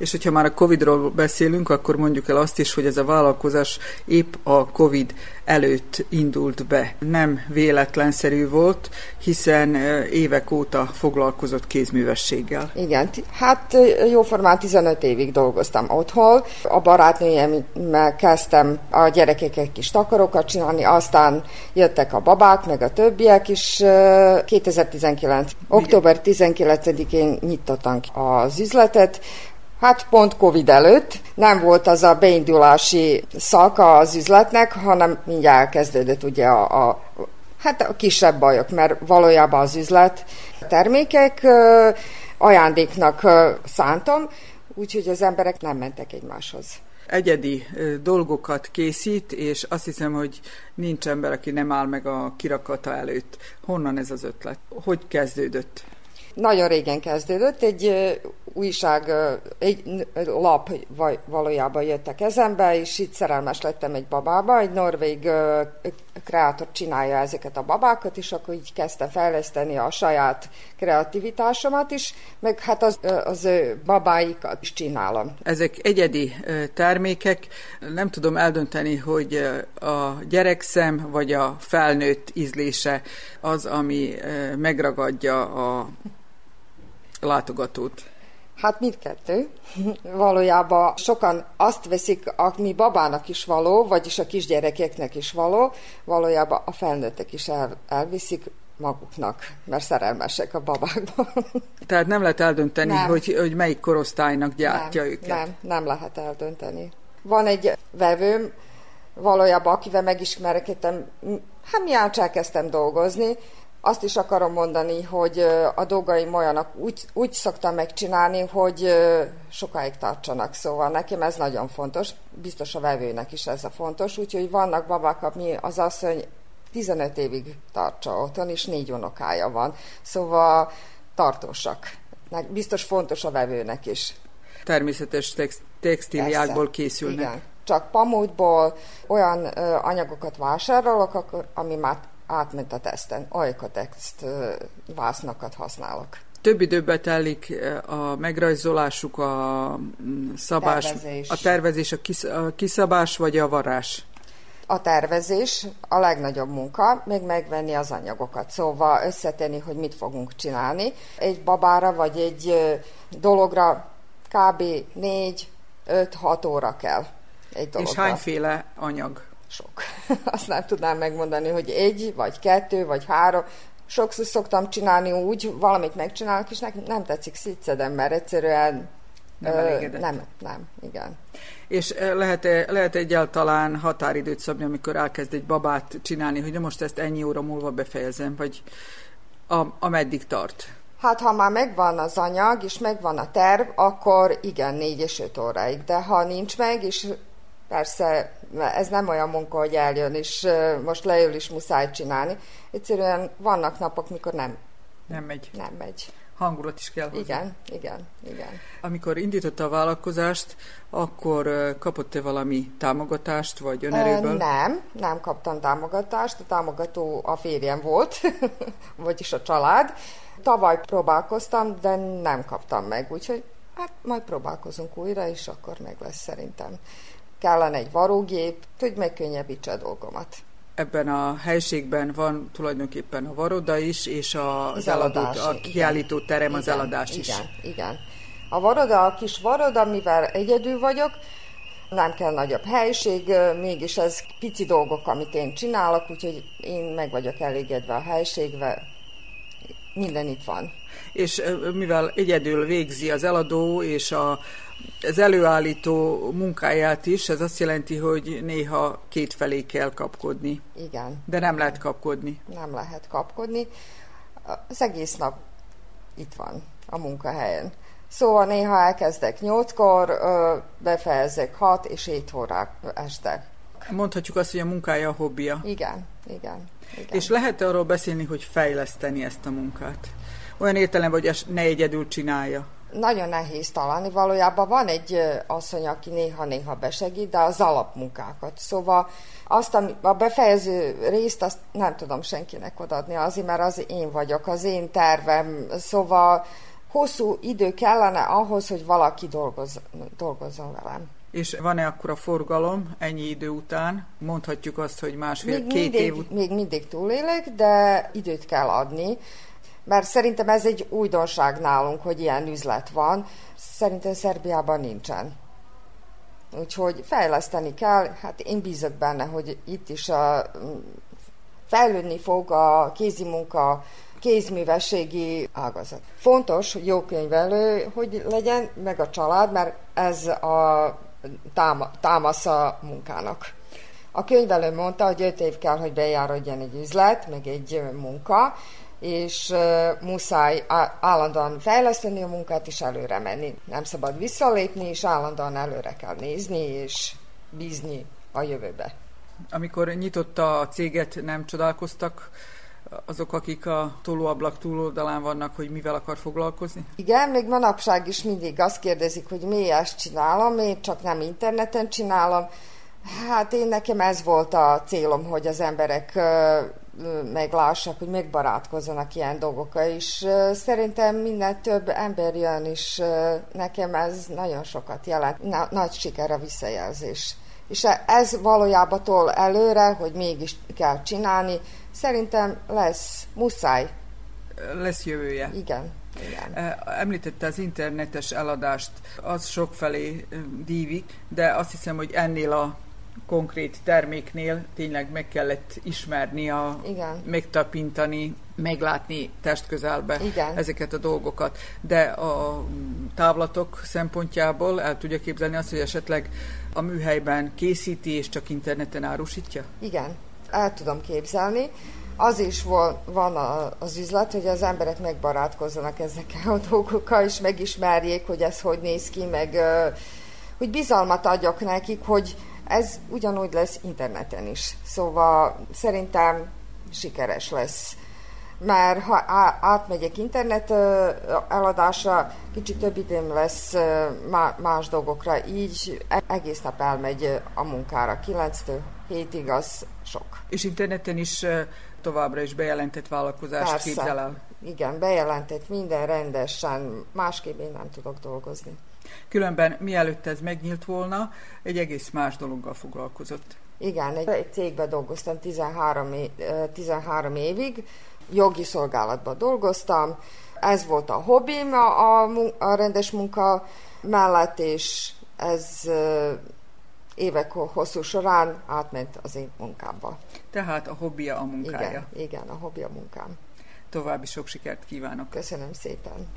És hogyha már a Covid-ról beszélünk, akkor mondjuk el azt is, hogy ez a vállalkozás épp a Covid előtt indult be. Nem véletlenszerű volt, hiszen évek óta foglalkozott kézművességgel. Igen, hát jóformán 15 évig dolgoztam otthon. A barátnőjemmel kezdtem a gyerekeket kis takarokat csinálni, aztán jöttek a babák, meg a többiek is. 2019. október 19-én nyitottam az üzletet, Hát pont Covid előtt nem volt az a beindulási szaka az üzletnek, hanem mindjárt elkezdődött ugye a, a hát a kisebb bajok, mert valójában az üzlet termékek ajándéknak szántam, úgyhogy az emberek nem mentek egymáshoz egyedi dolgokat készít, és azt hiszem, hogy nincs ember, aki nem áll meg a kirakata előtt. Honnan ez az ötlet? Hogy kezdődött? Nagyon régen kezdődött, egy újság, egy lap valójában jött a kezembe, és itt szerelmes lettem egy babába, egy norvég kreátor csinálja ezeket a babákat, és akkor így kezdtem fejleszteni a saját kreativitásomat is, meg hát az, az babáikat is csinálom. Ezek egyedi termékek, nem tudom eldönteni, hogy a gyerekszem vagy a felnőtt ízlése az, ami megragadja a látogatót. Hát mindkettő. Valójában sokan azt veszik, ami babának is való, vagyis a kisgyerekeknek is való, valójában a felnőttek is el, elviszik maguknak, mert szerelmesek a babákban. Tehát nem lehet eldönteni, nem. Hogy, hogy melyik korosztálynak gyártja nem, őket. Nem, nem lehet eldönteni. Van egy vevőm, valójában akivel megismerkedtem, hát mián elkezdtem dolgozni, azt is akarom mondani, hogy a dolgaim olyanak úgy, úgy szoktam megcsinálni, hogy sokáig tartsanak, szóval nekem ez nagyon fontos, biztos a vevőnek is ez a fontos, úgyhogy vannak babák, ami az asszony 15 évig tartsa otthon, és négy unokája van, szóval tartósak. Biztos fontos a vevőnek is. Természetes text- textíliákból készülnek. Igen. Csak pamutból olyan ö, anyagokat vásárolok, akkor, ami már átment a teszten. Oikotext vásznakat használok. Több időbe telik a megrajzolásuk, a mm, szabás, tervezés. a tervezés, a, kis, a kiszabás vagy a varás? A tervezés a legnagyobb munka, még megvenni az anyagokat, szóval összetenni, hogy mit fogunk csinálni. Egy babára vagy egy dologra kb. 4-5-6 óra kell. Egy dologra. És hányféle anyag? Sok. Azt nem tudnám megmondani, hogy egy, vagy kettő, vagy három. Sokszor szoktam csinálni úgy, valamit megcsinálok, és nekem nem tetszik szétszedem, mert egyszerűen nem elégedett. Nem, nem, igen. És lehet, lehet egyáltalán határidőt szabni, amikor elkezd egy babát csinálni, hogy most ezt ennyi óra múlva befejezem, vagy a, ameddig tart? Hát, ha már megvan az anyag, és megvan a terv, akkor igen, négy és öt óráig. De ha nincs meg, és persze ez nem olyan munka, hogy eljön, és most leül is muszáj csinálni. Egyszerűen vannak napok, mikor nem. Nem megy. Nem megy. Hangulat is kell hozzá. Igen, igen, igen. Amikor indította a vállalkozást, akkor kapott-e valami támogatást, vagy önerőből? Nem, nem kaptam támogatást. A támogató a férjem volt, vagyis a család. Tavaly próbálkoztam, de nem kaptam meg, úgyhogy hát majd próbálkozunk újra, és akkor meg lesz szerintem kellene egy varógép, hogy megkönnyebbítse a dolgomat. Ebben a helységben van tulajdonképpen a varoda is, és a, az, eladó, a kiállító terem, igen, az eladás igen, is. Igen, igen. A varoda, a kis varoda, mivel egyedül vagyok, nem kell nagyobb helység, mégis ez pici dolgok, amit én csinálok, úgyhogy én meg vagyok elégedve a helységvel, minden itt van. És mivel egyedül végzi az eladó és a, az előállító munkáját is, ez azt jelenti, hogy néha két felé kell kapkodni. Igen. De nem lehet kapkodni. Nem lehet kapkodni. Az egész nap itt van a munkahelyen. Szóval néha elkezdek nyolckor, befejezek hat és hét órák este. Mondhatjuk azt, hogy a munkája a hobbija. Igen, igen. Igen. És lehet arról beszélni, hogy fejleszteni ezt a munkát? Olyan értelemben, hogy ne egyedül csinálja nagyon nehéz találni. Valójában van egy asszony, aki néha-néha besegít, de az alapmunkákat. Szóval azt a befejező részt azt nem tudom senkinek odaadni, azért, mert az én vagyok, az én tervem. Szóval hosszú idő kellene ahhoz, hogy valaki dolgoz, dolgozzon velem. És van-e akkor a forgalom ennyi idő után? Mondhatjuk azt, hogy másfél-két mindig, év után? Még mindig túlélek, de időt kell adni mert szerintem ez egy újdonság nálunk, hogy ilyen üzlet van. Szerintem Szerbiában nincsen. Úgyhogy fejleszteni kell, hát én bízok benne, hogy itt is a, fejlődni fog a kézi munka, kézművességi ágazat. Fontos, jó könyvelő, hogy legyen, meg a család, mert ez a támasz a munkának. A könyvelő mondta, hogy öt év kell, hogy bejárodjon egy üzlet, meg egy munka, és muszáj állandóan fejleszteni a munkát és előre menni. Nem szabad visszalépni, és állandóan előre kell nézni, és bízni a jövőbe. Amikor nyitotta a céget, nem csodálkoztak azok, akik a tolóablak túloldalán vannak, hogy mivel akar foglalkozni? Igen, még manapság is mindig azt kérdezik, hogy mi ezt csinálom, én csak nem interneten csinálom. Hát én nekem ez volt a célom, hogy az emberek meglássák, hogy megbarátkozzanak ilyen dolgokkal, és szerintem minden több ember jön, és nekem ez nagyon sokat jelent. Nagy siker a visszajelzés. És ez valójában tol előre, hogy mégis kell csinálni. Szerintem lesz, muszáj. Lesz jövője. Igen. Igen. Említette az internetes eladást, az sokfelé dívik, de azt hiszem, hogy ennél a konkrét terméknél tényleg meg kellett ismerni, a, Igen. megtapintani, meglátni testközelbe Igen. ezeket a dolgokat. De a távlatok szempontjából el tudja képzelni azt, hogy esetleg a műhelyben készíti és csak interneten árusítja? Igen, el tudom képzelni. Az is van az üzlet, hogy az emberek megbarátkozzanak ezekkel a dolgokkal, és megismerjék, hogy ez hogy néz ki, meg hogy bizalmat adjak nekik, hogy ez ugyanúgy lesz interneten is. Szóval szerintem sikeres lesz. Mert ha átmegyek internet eladásra, kicsit több időm lesz más dolgokra, így egész nap elmegy a munkára. 9-től 7-ig az sok. És interneten is továbbra is bejelentett vállalkozást Persze. képzel el? Igen, bejelentett minden rendesen, másképp én nem tudok dolgozni. Különben mielőtt ez megnyílt volna, egy egész más dologgal foglalkozott. Igen, egy, egy cégben dolgoztam 13, 13 évig, jogi szolgálatban dolgoztam, ez volt a hobbim a, a, a rendes munka mellett, és ez évek hosszú során átment az én munkámba. Tehát a hobbija a munkája. Igen, igen a hobbija a munkám. További sok sikert kívánok. Köszönöm szépen.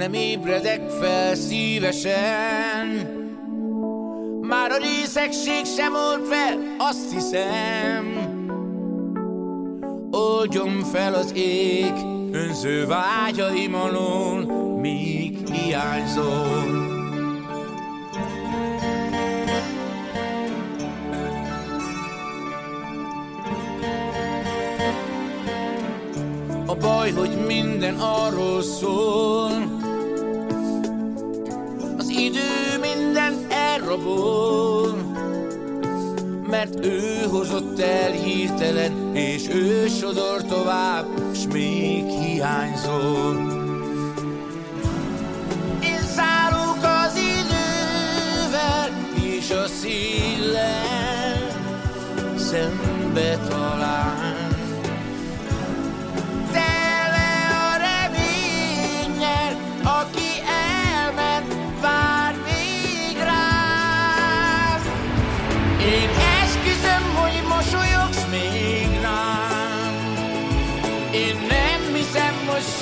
nem ébredek fel szívesen. Már a részegség sem old fel, azt hiszem. Oldjon fel az ég, önző vágyaim alól, míg hiányzol. A baj, hogy minden arról szól, idő minden elrabol, mert ő hozott el hirtelen, és ő sodor tovább, s még hiányzol. Én szállok az idővel, és a szíllel szembe talál.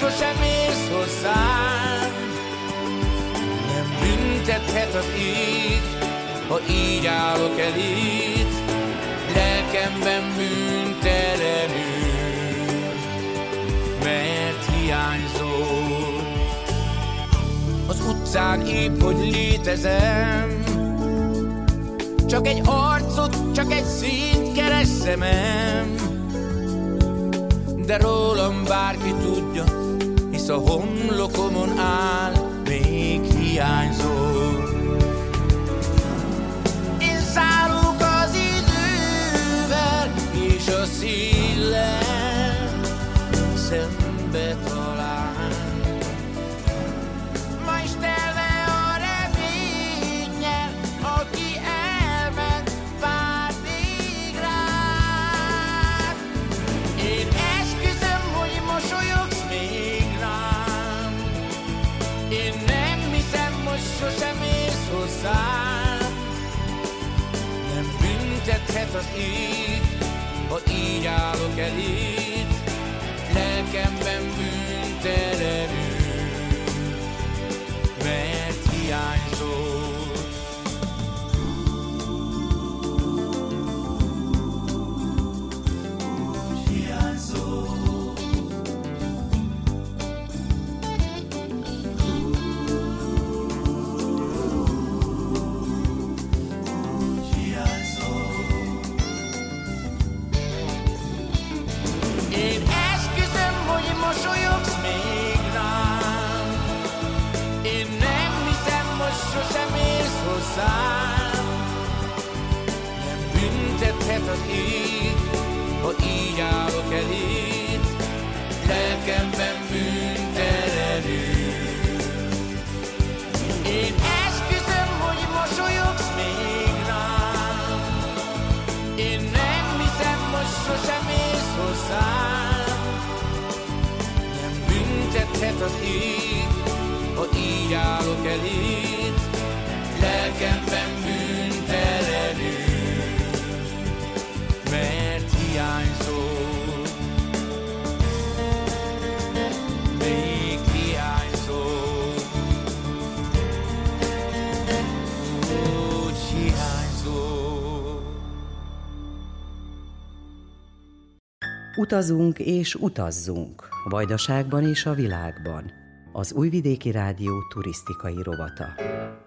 Sosem érsz hozzám. Nem büntethet az ég, ha így állok eléd Lelkemben bűntelenül, mert hiányzol. Az utcán épp, hogy létezem. Csak egy arcot, csak egy színt keres de rólam bárki tudja, hisz a homlokomon áll, még hiányzol. Az idővel, az ég Ha így állok eléd Lelkemben bűntelenül az ég, ha így állok eléd, lelkemben bűntelenül. Én esküszöm, hogy mosolyogsz még rám, én nem hiszem, hogy sosem ész hozzám. Nem büntethet az ég, ha így állok eléd, Utazunk és utazzunk, Vajdaságban és a világban. Az Újvidéki Rádió turisztikai rovata.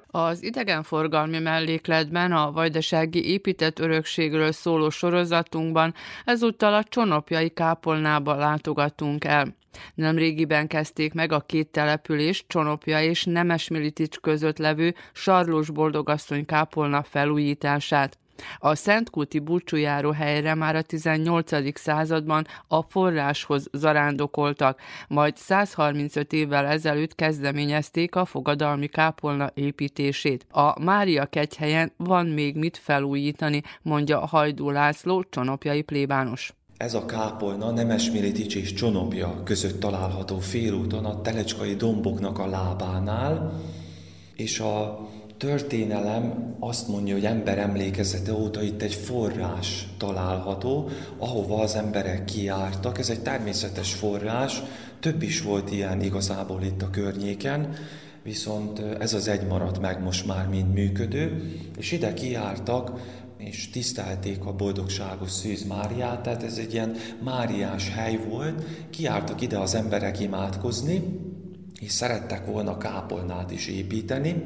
Az idegenforgalmi mellékletben a vajdasági épített örökségről szóló sorozatunkban ezúttal a Csonopjai kápolnába látogatunk el. Nemrégiben kezdték meg a két település, Csonopja és Nemesmilitics között levő Sarlós Boldogasszony kápolna felújítását. A Szentkulti búcsújáró helyre már a 18. században a forráshoz zarándokoltak, majd 135 évvel ezelőtt kezdeményezték a fogadalmi kápolna építését. A Mária kegyhelyen van még mit felújítani, mondja Hajdú László, csonopjai plébános. Ez a kápolna Nemesmilitics és Csonopja között található félúton a Telecskai domboknak a lábánál, és a történelem azt mondja, hogy ember emlékezete óta itt egy forrás található, ahova az emberek kiártak. Ez egy természetes forrás, több is volt ilyen igazából itt a környéken, viszont ez az egy maradt meg most már mind működő, és ide kiártak, és tisztelték a boldogságos Szűz Máriát, tehát ez egy ilyen máriás hely volt, kiártak ide az emberek imádkozni, és szerettek volna kápolnát is építeni,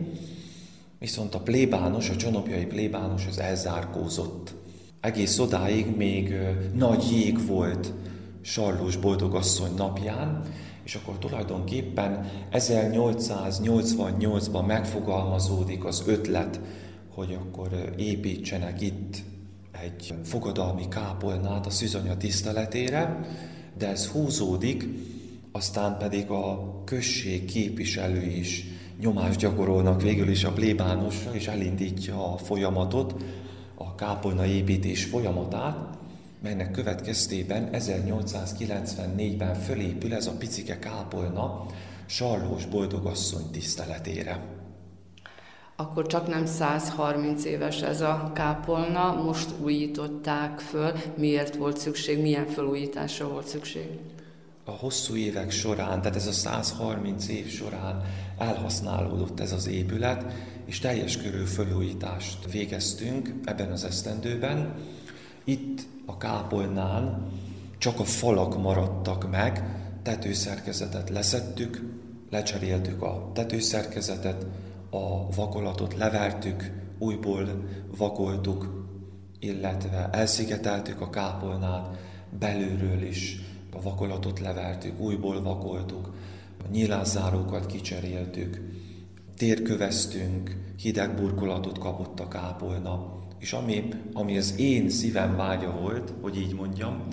Viszont a plébános, a csonopjai plébános az elzárkózott. Egész odáig még nagy jég volt Sarlós Boldogasszony napján, és akkor tulajdonképpen 1888-ban megfogalmazódik az ötlet, hogy akkor építsenek itt egy fogadalmi kápolnát a szűzanya tiszteletére, de ez húzódik, aztán pedig a község képviselő is nyomást gyakorolnak végül is a plébánosra, és elindítja a folyamatot, a kápolna építés folyamatát, melynek következtében 1894-ben fölépül ez a picike kápolna Sarlós boldogasszony tiszteletére. Akkor csak nem 130 éves ez a kápolna, most újították föl. Miért volt szükség, milyen felújításra volt szükség? A hosszú évek során, tehát ez a 130 év során elhasználódott ez az épület, és teljes körű felújítást végeztünk ebben az esztendőben. Itt a kápolnán csak a falak maradtak meg, tetőszerkezetet leszettük, lecseréltük a tetőszerkezetet, a vakolatot levertük, újból vakoltuk, illetve elszigeteltük a kápolnát, belülről is a vakolatot levertük, újból vakoltuk, a nyílászárókat kicseréltük, térköveztünk, hideg burkolatot kapott a kápolna, és ami, ami az én szívem vágya volt, hogy így mondjam,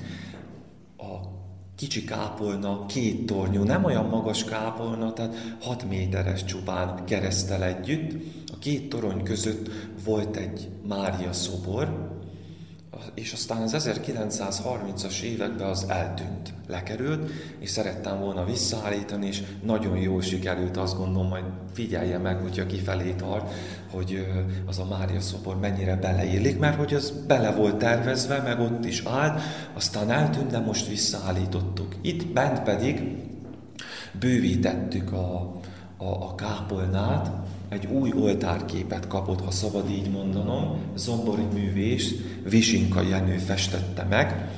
a kicsi kápolna két tornyú, nem olyan magas kápolna, tehát 6 méteres csupán keresztel együtt. A két torony között volt egy Mária szobor, és aztán az 1930-as években az eltűnt, lekerült, és szerettem volna visszaállítani, és nagyon jól sikerült, azt gondolom, majd figyelje meg, hogyha kifelé tart, hogy az a Mária szobor mennyire beleillik, mert hogy az bele volt tervezve, meg ott is állt, aztán eltűnt, de most visszaállítottuk. Itt bent pedig bővítettük a, a, a kápolnát, egy új oltárképet kapott, ha szabad így mondanom, zombori művész Visinka Jenő festette meg,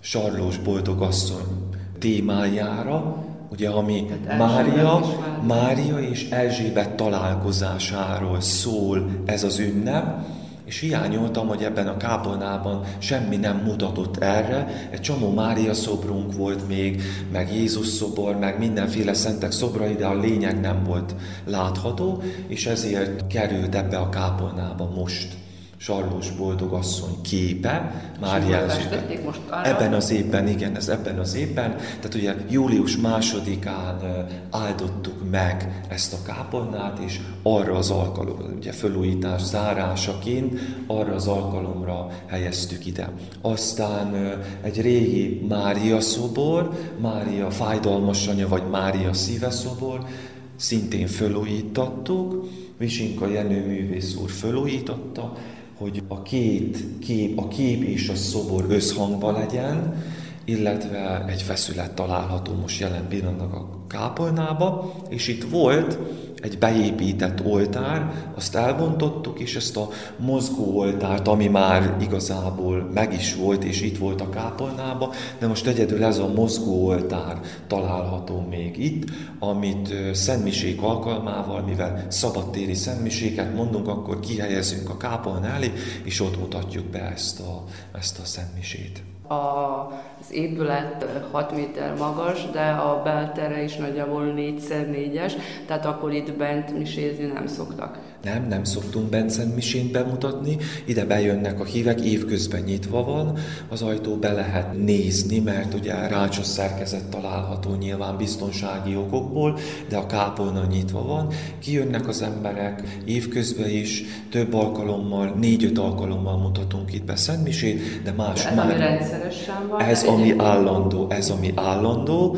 Sarlós boldogasszony témájára, ugye, ami Mária, Mária és Erzsébet találkozásáról szól ez az ünnep, és hiányoltam, hogy ebben a kápolnában semmi nem mutatott erre. Egy csomó Mária szobrunk volt még, meg Jézus szobor, meg mindenféle szentek szobrai, de a lényeg nem volt látható, és ezért került ebbe a kápolnába most Sarlós Boldogasszony képe, már jelzőben. Ebben az évben, igen, ez ebben az évben. Tehát ugye július másodikán áldottuk meg ezt a kápolnát, és arra az alkalomra, ugye felújítás zárásaként, arra az alkalomra helyeztük ide. Aztán egy régi Mária szobor, Mária fájdalmas anya, vagy Mária szíve szobor, szintén felújítottuk, Visinka Jenő művész úr felújította, hogy a két kép, a kép és a szobor összhangban legyen, illetve egy feszület található most jelen pillanatnak a kápolnába, és itt volt egy beépített oltár, azt elbontottuk, és ezt a mozgó oltárt, ami már igazából meg is volt, és itt volt a kápolnába, de most egyedül ez a mozgó oltár található még itt, amit szentmisék alkalmával, mivel szabadtéri szentmiséket mondunk, akkor kihelyezünk a kápolna elé, és ott mutatjuk be ezt a, ezt a szentmisét. Az épület 6 méter magas, de a beltere is nagyjából 4x4-es, tehát akkor itt bent misézni nem szoktak. Nem, nem szoktunk Bencen misén bemutatni, ide bejönnek a hívek, évközben nyitva van, az ajtó be lehet nézni, mert ugye rácsos szerkezet található nyilván biztonsági okokból, de a kápolna nyitva van, kijönnek az emberek évközben is, több alkalommal, négy-öt alkalommal mutatunk itt be Szentmisét, de más de ez már... ami rendszeresen van? Ez ami állandó, ez ami állandó,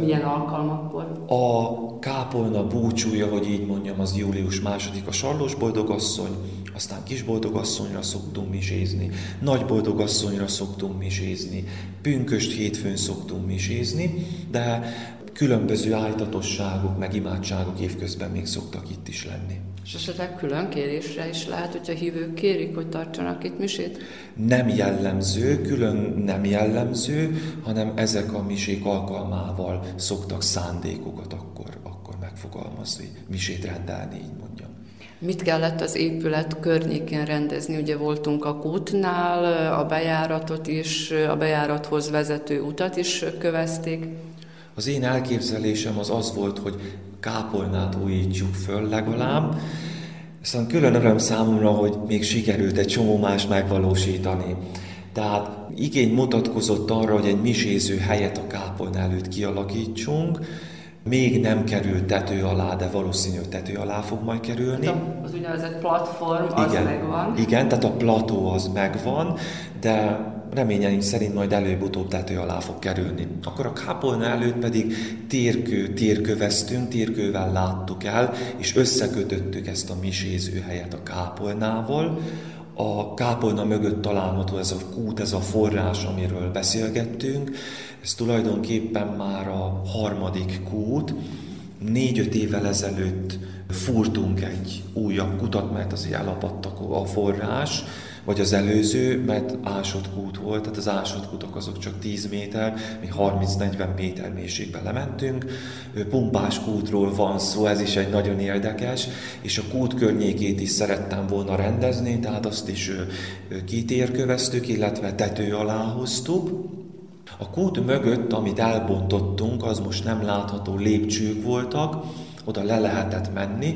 milyen alkalmakkor? A kápolna búcsúja, hogy így mondjam, az július második a Sarlós Boldogasszony, aztán Kis Boldogasszonyra szoktunk misézni, Nagy Boldogasszonyra szoktunk misézni, Pünköst hétfőn szoktunk misézni, de különböző ájtatosságok, meg imádságok évközben még szoktak itt is lenni. És esetleg külön kérésre is lehet, hogyha hívők kérik, hogy tartsanak itt misét? Nem jellemző, külön nem jellemző, hanem ezek a misék alkalmával szoktak szándékokat akkor megfogalmazni, misét rendelni, így mondjam. Mit kellett az épület környékén rendezni? Ugye voltunk a kútnál, a bejáratot is, a bejárathoz vezető utat is kövezték. Az én elképzelésem az az volt, hogy kápolnát újítsuk föl legalább, Aztán külön öröm számomra, hogy még sikerült egy csomó más megvalósítani. Tehát igény mutatkozott arra, hogy egy miséző helyet a kápolna előtt kialakítsunk, még nem került tető alá, de valószínű, hogy tető alá fog majd kerülni. Az úgynevezett platform, az igen, megvan. Igen, tehát a plató az megvan, de reményeink szerint majd előbb-utóbb tető alá fog kerülni. Akkor a kápolna előtt pedig térkő, térköveztünk, térkővel láttuk el, és összekötöttük ezt a miséző helyet a kápolnával. A kápolna mögött található ez a kút, ez a forrás, amiről beszélgettünk. Ez tulajdonképpen már a harmadik kút. Négy-öt évvel ezelőtt fúrtunk egy újabb kutat, mert azért elapadtak a forrás, vagy az előző, mert ásott kút volt, tehát az ásott kutak azok csak 10 méter, mi 30-40 méter mélységbe lementünk. Pumpás kútról van szó, ez is egy nagyon érdekes, és a kút környékét is szerettem volna rendezni, tehát azt is kitérköveztük, illetve tető alá hoztuk. A kút mögött, amit elbontottunk, az most nem látható lépcsők voltak, oda le lehetett menni,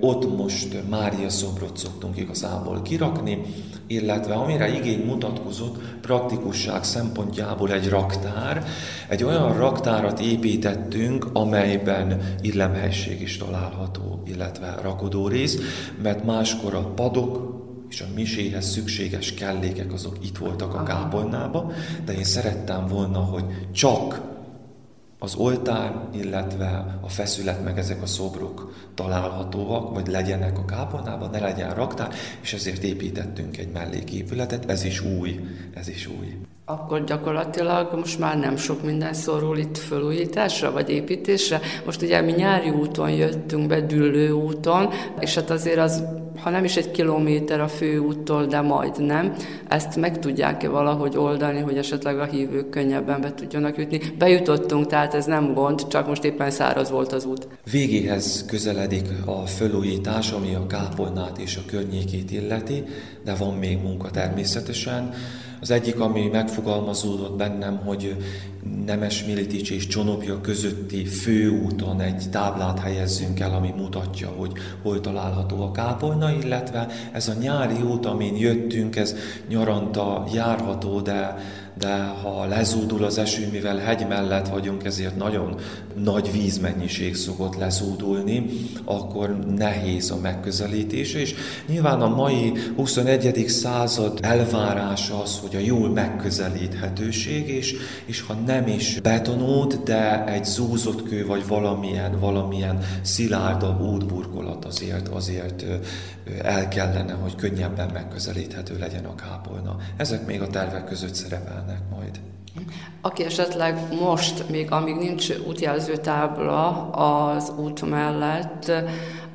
ott most Mária szobrot szoktunk igazából kirakni, illetve amire igény mutatkozott praktikusság szempontjából egy raktár. Egy olyan raktárat építettünk, amelyben illemhelység is található, illetve rakodórész, mert máskor a padok, és a miséhez szükséges kellékek azok itt voltak a kápolnába, de én szerettem volna, hogy csak az oltár, illetve a feszület, meg ezek a szobrok találhatóak, vagy legyenek a kápolnában, ne legyen raktár, és ezért építettünk egy melléképületet, ez is új, ez is új. Akkor gyakorlatilag most már nem sok minden szorul itt felújításra vagy építésre. Most ugye mi nyári úton jöttünk be, Düllő úton, és hát azért az ha nem is egy kilométer a főúttól, de majd nem. Ezt meg tudják-e valahogy oldani, hogy esetleg a hívők könnyebben be tudjanak jutni? Bejutottunk, tehát ez nem gond, csak most éppen száraz volt az út. Végéhez közeledik a felújítás, ami a kápolnát és a környékét illeti, de van még munka természetesen. Az egyik, ami megfogalmazódott bennem, hogy Nemes Militics és Csionopja közötti főúton egy táblát helyezzünk el, ami mutatja, hogy hol található a kápolna, illetve ez a nyári út, amin jöttünk, ez nyaranta járható, de de ha lezúdul az eső, mivel hegy mellett vagyunk, ezért nagyon nagy vízmennyiség szokott lezúdulni, akkor nehéz a megközelítése, és nyilván a mai 21. század elvárása az, hogy a jól megközelíthetőség, és, és ha nem is betonót, de egy zúzott kő, vagy valamilyen, valamilyen szilárdabb útburkolat azért, azért el kellene, hogy könnyebben megközelíthető legyen a kápolna. Ezek még a tervek között szerepelnek majd. Aki esetleg most, még amíg nincs útjelző tábla az út mellett,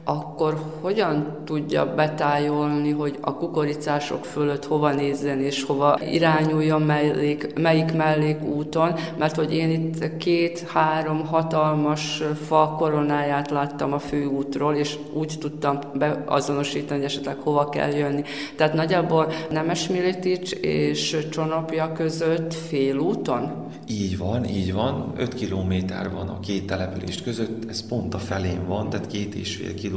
akkor hogyan tudja betájolni, hogy a kukoricások fölött hova nézzen és hova irányuljon mellék, melyik mellékúton, mert hogy én itt két-három hatalmas fa koronáját láttam a főútról, és úgy tudtam beazonosítani, hogy esetleg hova kell jönni. Tehát nagyjából Nemes Militics és Csonopja között félúton? Így van, így van. 5 kilométer van a két település között, ez pont a felén van, tehát két és fél kilométer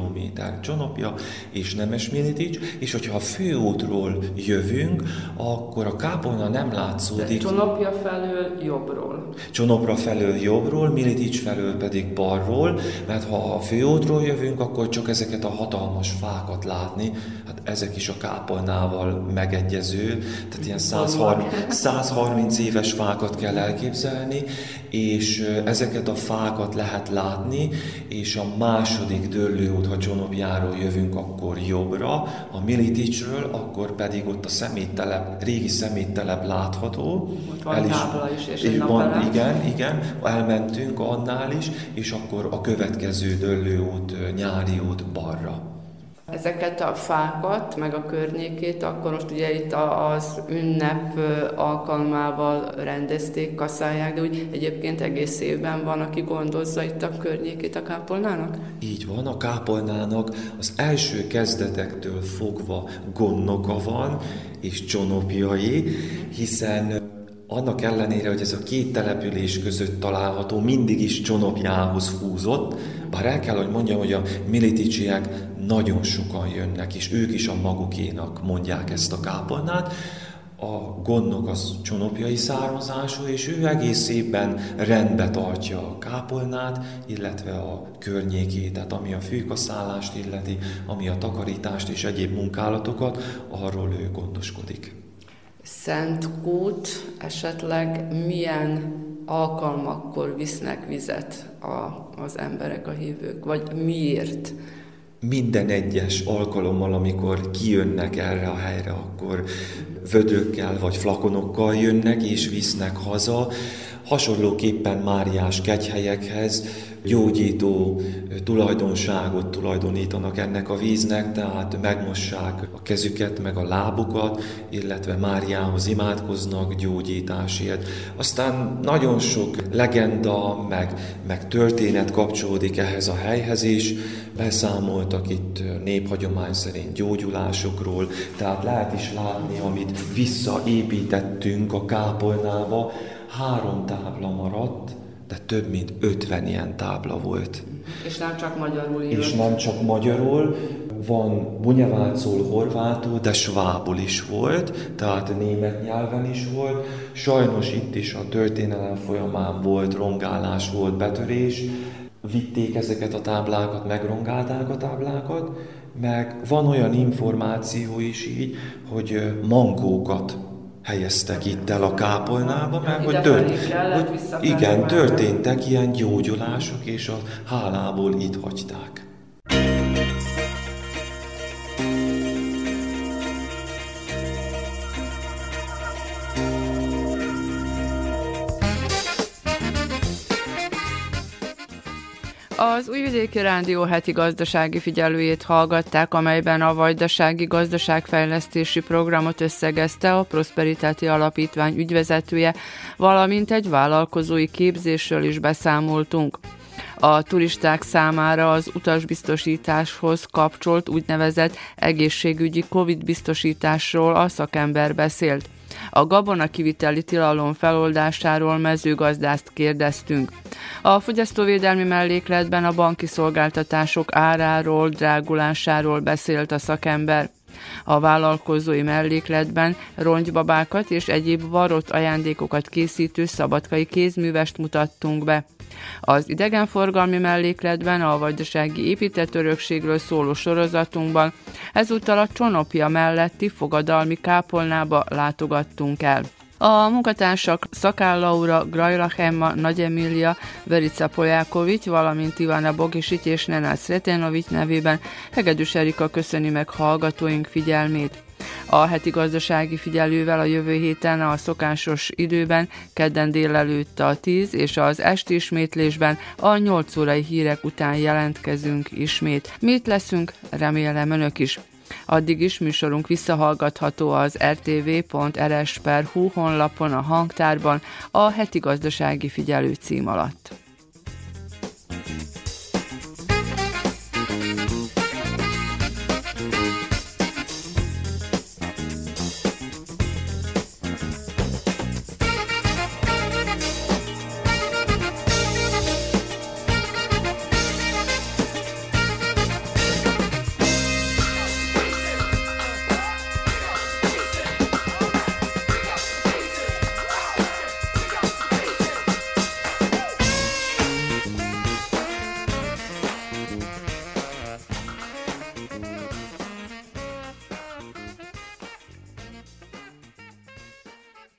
Csonopja és Nemes Militics, és hogyha a főútról jövünk, akkor a kápolna nem látszódik. Csonopja felől jobbról. Csonopra felől jobbról, Militics felől pedig balról, mert ha a főútról jövünk, akkor csak ezeket a hatalmas fákat látni, hát ezek is a kápolnával megegyező, tehát ilyen 130, 130 éves fákat kell elképzelni, és ezeket a fákat lehet látni, és a második dörlőút, ha Csonopjáról jövünk, akkor jobbra, a Militicsről, akkor pedig ott a szeméttelep, régi szeméttelep látható. Ott van El is, is és egy van, igen, igen, elmentünk annál is, és akkor a következő dörlőút, nyári út balra ezeket a fákat, meg a környékét, akkor most ugye itt az ünnep alkalmával rendezték, kaszálják, de úgy egyébként egész évben van, aki gondozza itt a környékét a kápolnának? Így van, a kápolnának az első kezdetektől fogva gondnoka van, és csonopjai, hiszen annak ellenére, hogy ez a két település között található, mindig is csonopjához húzott, bár el kell, hogy mondjam, hogy a militiciek nagyon sokan jönnek, és ők is a magukénak mondják ezt a kápolnát, a gondnok az csonopjai származású, és ő egész évben rendbe tartja a kápolnát, illetve a környékét, tehát ami a fűkaszállást illeti, ami a takarítást és egyéb munkálatokat, arról ő gondoskodik. Szent kút esetleg milyen alkalmakkor visznek vizet a, az emberek, a hívők, vagy miért? Minden egyes alkalommal, amikor kijönnek erre a helyre, akkor vödökkel vagy flakonokkal jönnek és visznek haza. Hasonlóképpen Máriás kegyhelyekhez gyógyító tulajdonságot tulajdonítanak ennek a víznek, tehát megmossák a kezüket, meg a lábukat, illetve Máriához imádkoznak gyógyításért. Aztán nagyon sok legenda, meg, meg történet kapcsolódik ehhez a helyhez is, beszámoltak itt néphagyomány szerint gyógyulásokról, tehát lehet is látni, amit visszaépítettünk a kápolnába, három tábla maradt, de több mint 50 ilyen tábla volt. És nem csak magyarul írott. És nem csak magyarul, van bunyevácul, horvátul, de svábul is volt, tehát német nyelven is volt. Sajnos itt is a történelem folyamán volt rongálás, volt betörés, vitték ezeket a táblákat, megrongálták a táblákat, meg van olyan információ is így, hogy mankókat helyeztek itt el a kápolnába, mert hogy, tört, hogy igen, történtek ilyen gyógyulások, és a hálából itt hagyták. Az Újvidéki Rádió heti gazdasági figyelőjét hallgatták, amelyben a Vajdasági Gazdaságfejlesztési Programot összegezte a Prosperitáti Alapítvány ügyvezetője, valamint egy vállalkozói képzésről is beszámoltunk. A turisták számára az utasbiztosításhoz kapcsolt úgynevezett egészségügyi COVID biztosításról a szakember beszélt. A gabona kiviteli tilalom feloldásáról mezőgazdást kérdeztünk. A fogyasztóvédelmi mellékletben a banki szolgáltatások áráról, drágulásáról beszélt a szakember. A vállalkozói mellékletben rongybabákat és egyéb varott ajándékokat készítő szabadkai kézművest mutattunk be. Az idegenforgalmi mellékletben a vajdasági épített örökségről szóló sorozatunkban ezúttal a Csonopja melletti fogadalmi kápolnába látogattunk el. A munkatársak Szakál Laura, Grajlach Emma, Nagy Emília, Verica Polyákovics, valamint Ivana Bogisic és Nenász Retenovics nevében Hegedűs Erika köszöni meg hallgatóink figyelmét. A heti gazdasági figyelővel a jövő héten a szokásos időben, kedden délelőtt a 10 és az esti ismétlésben a 8 órai hírek után jelentkezünk ismét. Mit leszünk? Remélem önök is. Addig is műsorunk visszahallgatható az rtv.rs.hu honlapon a hangtárban a heti gazdasági figyelő cím alatt.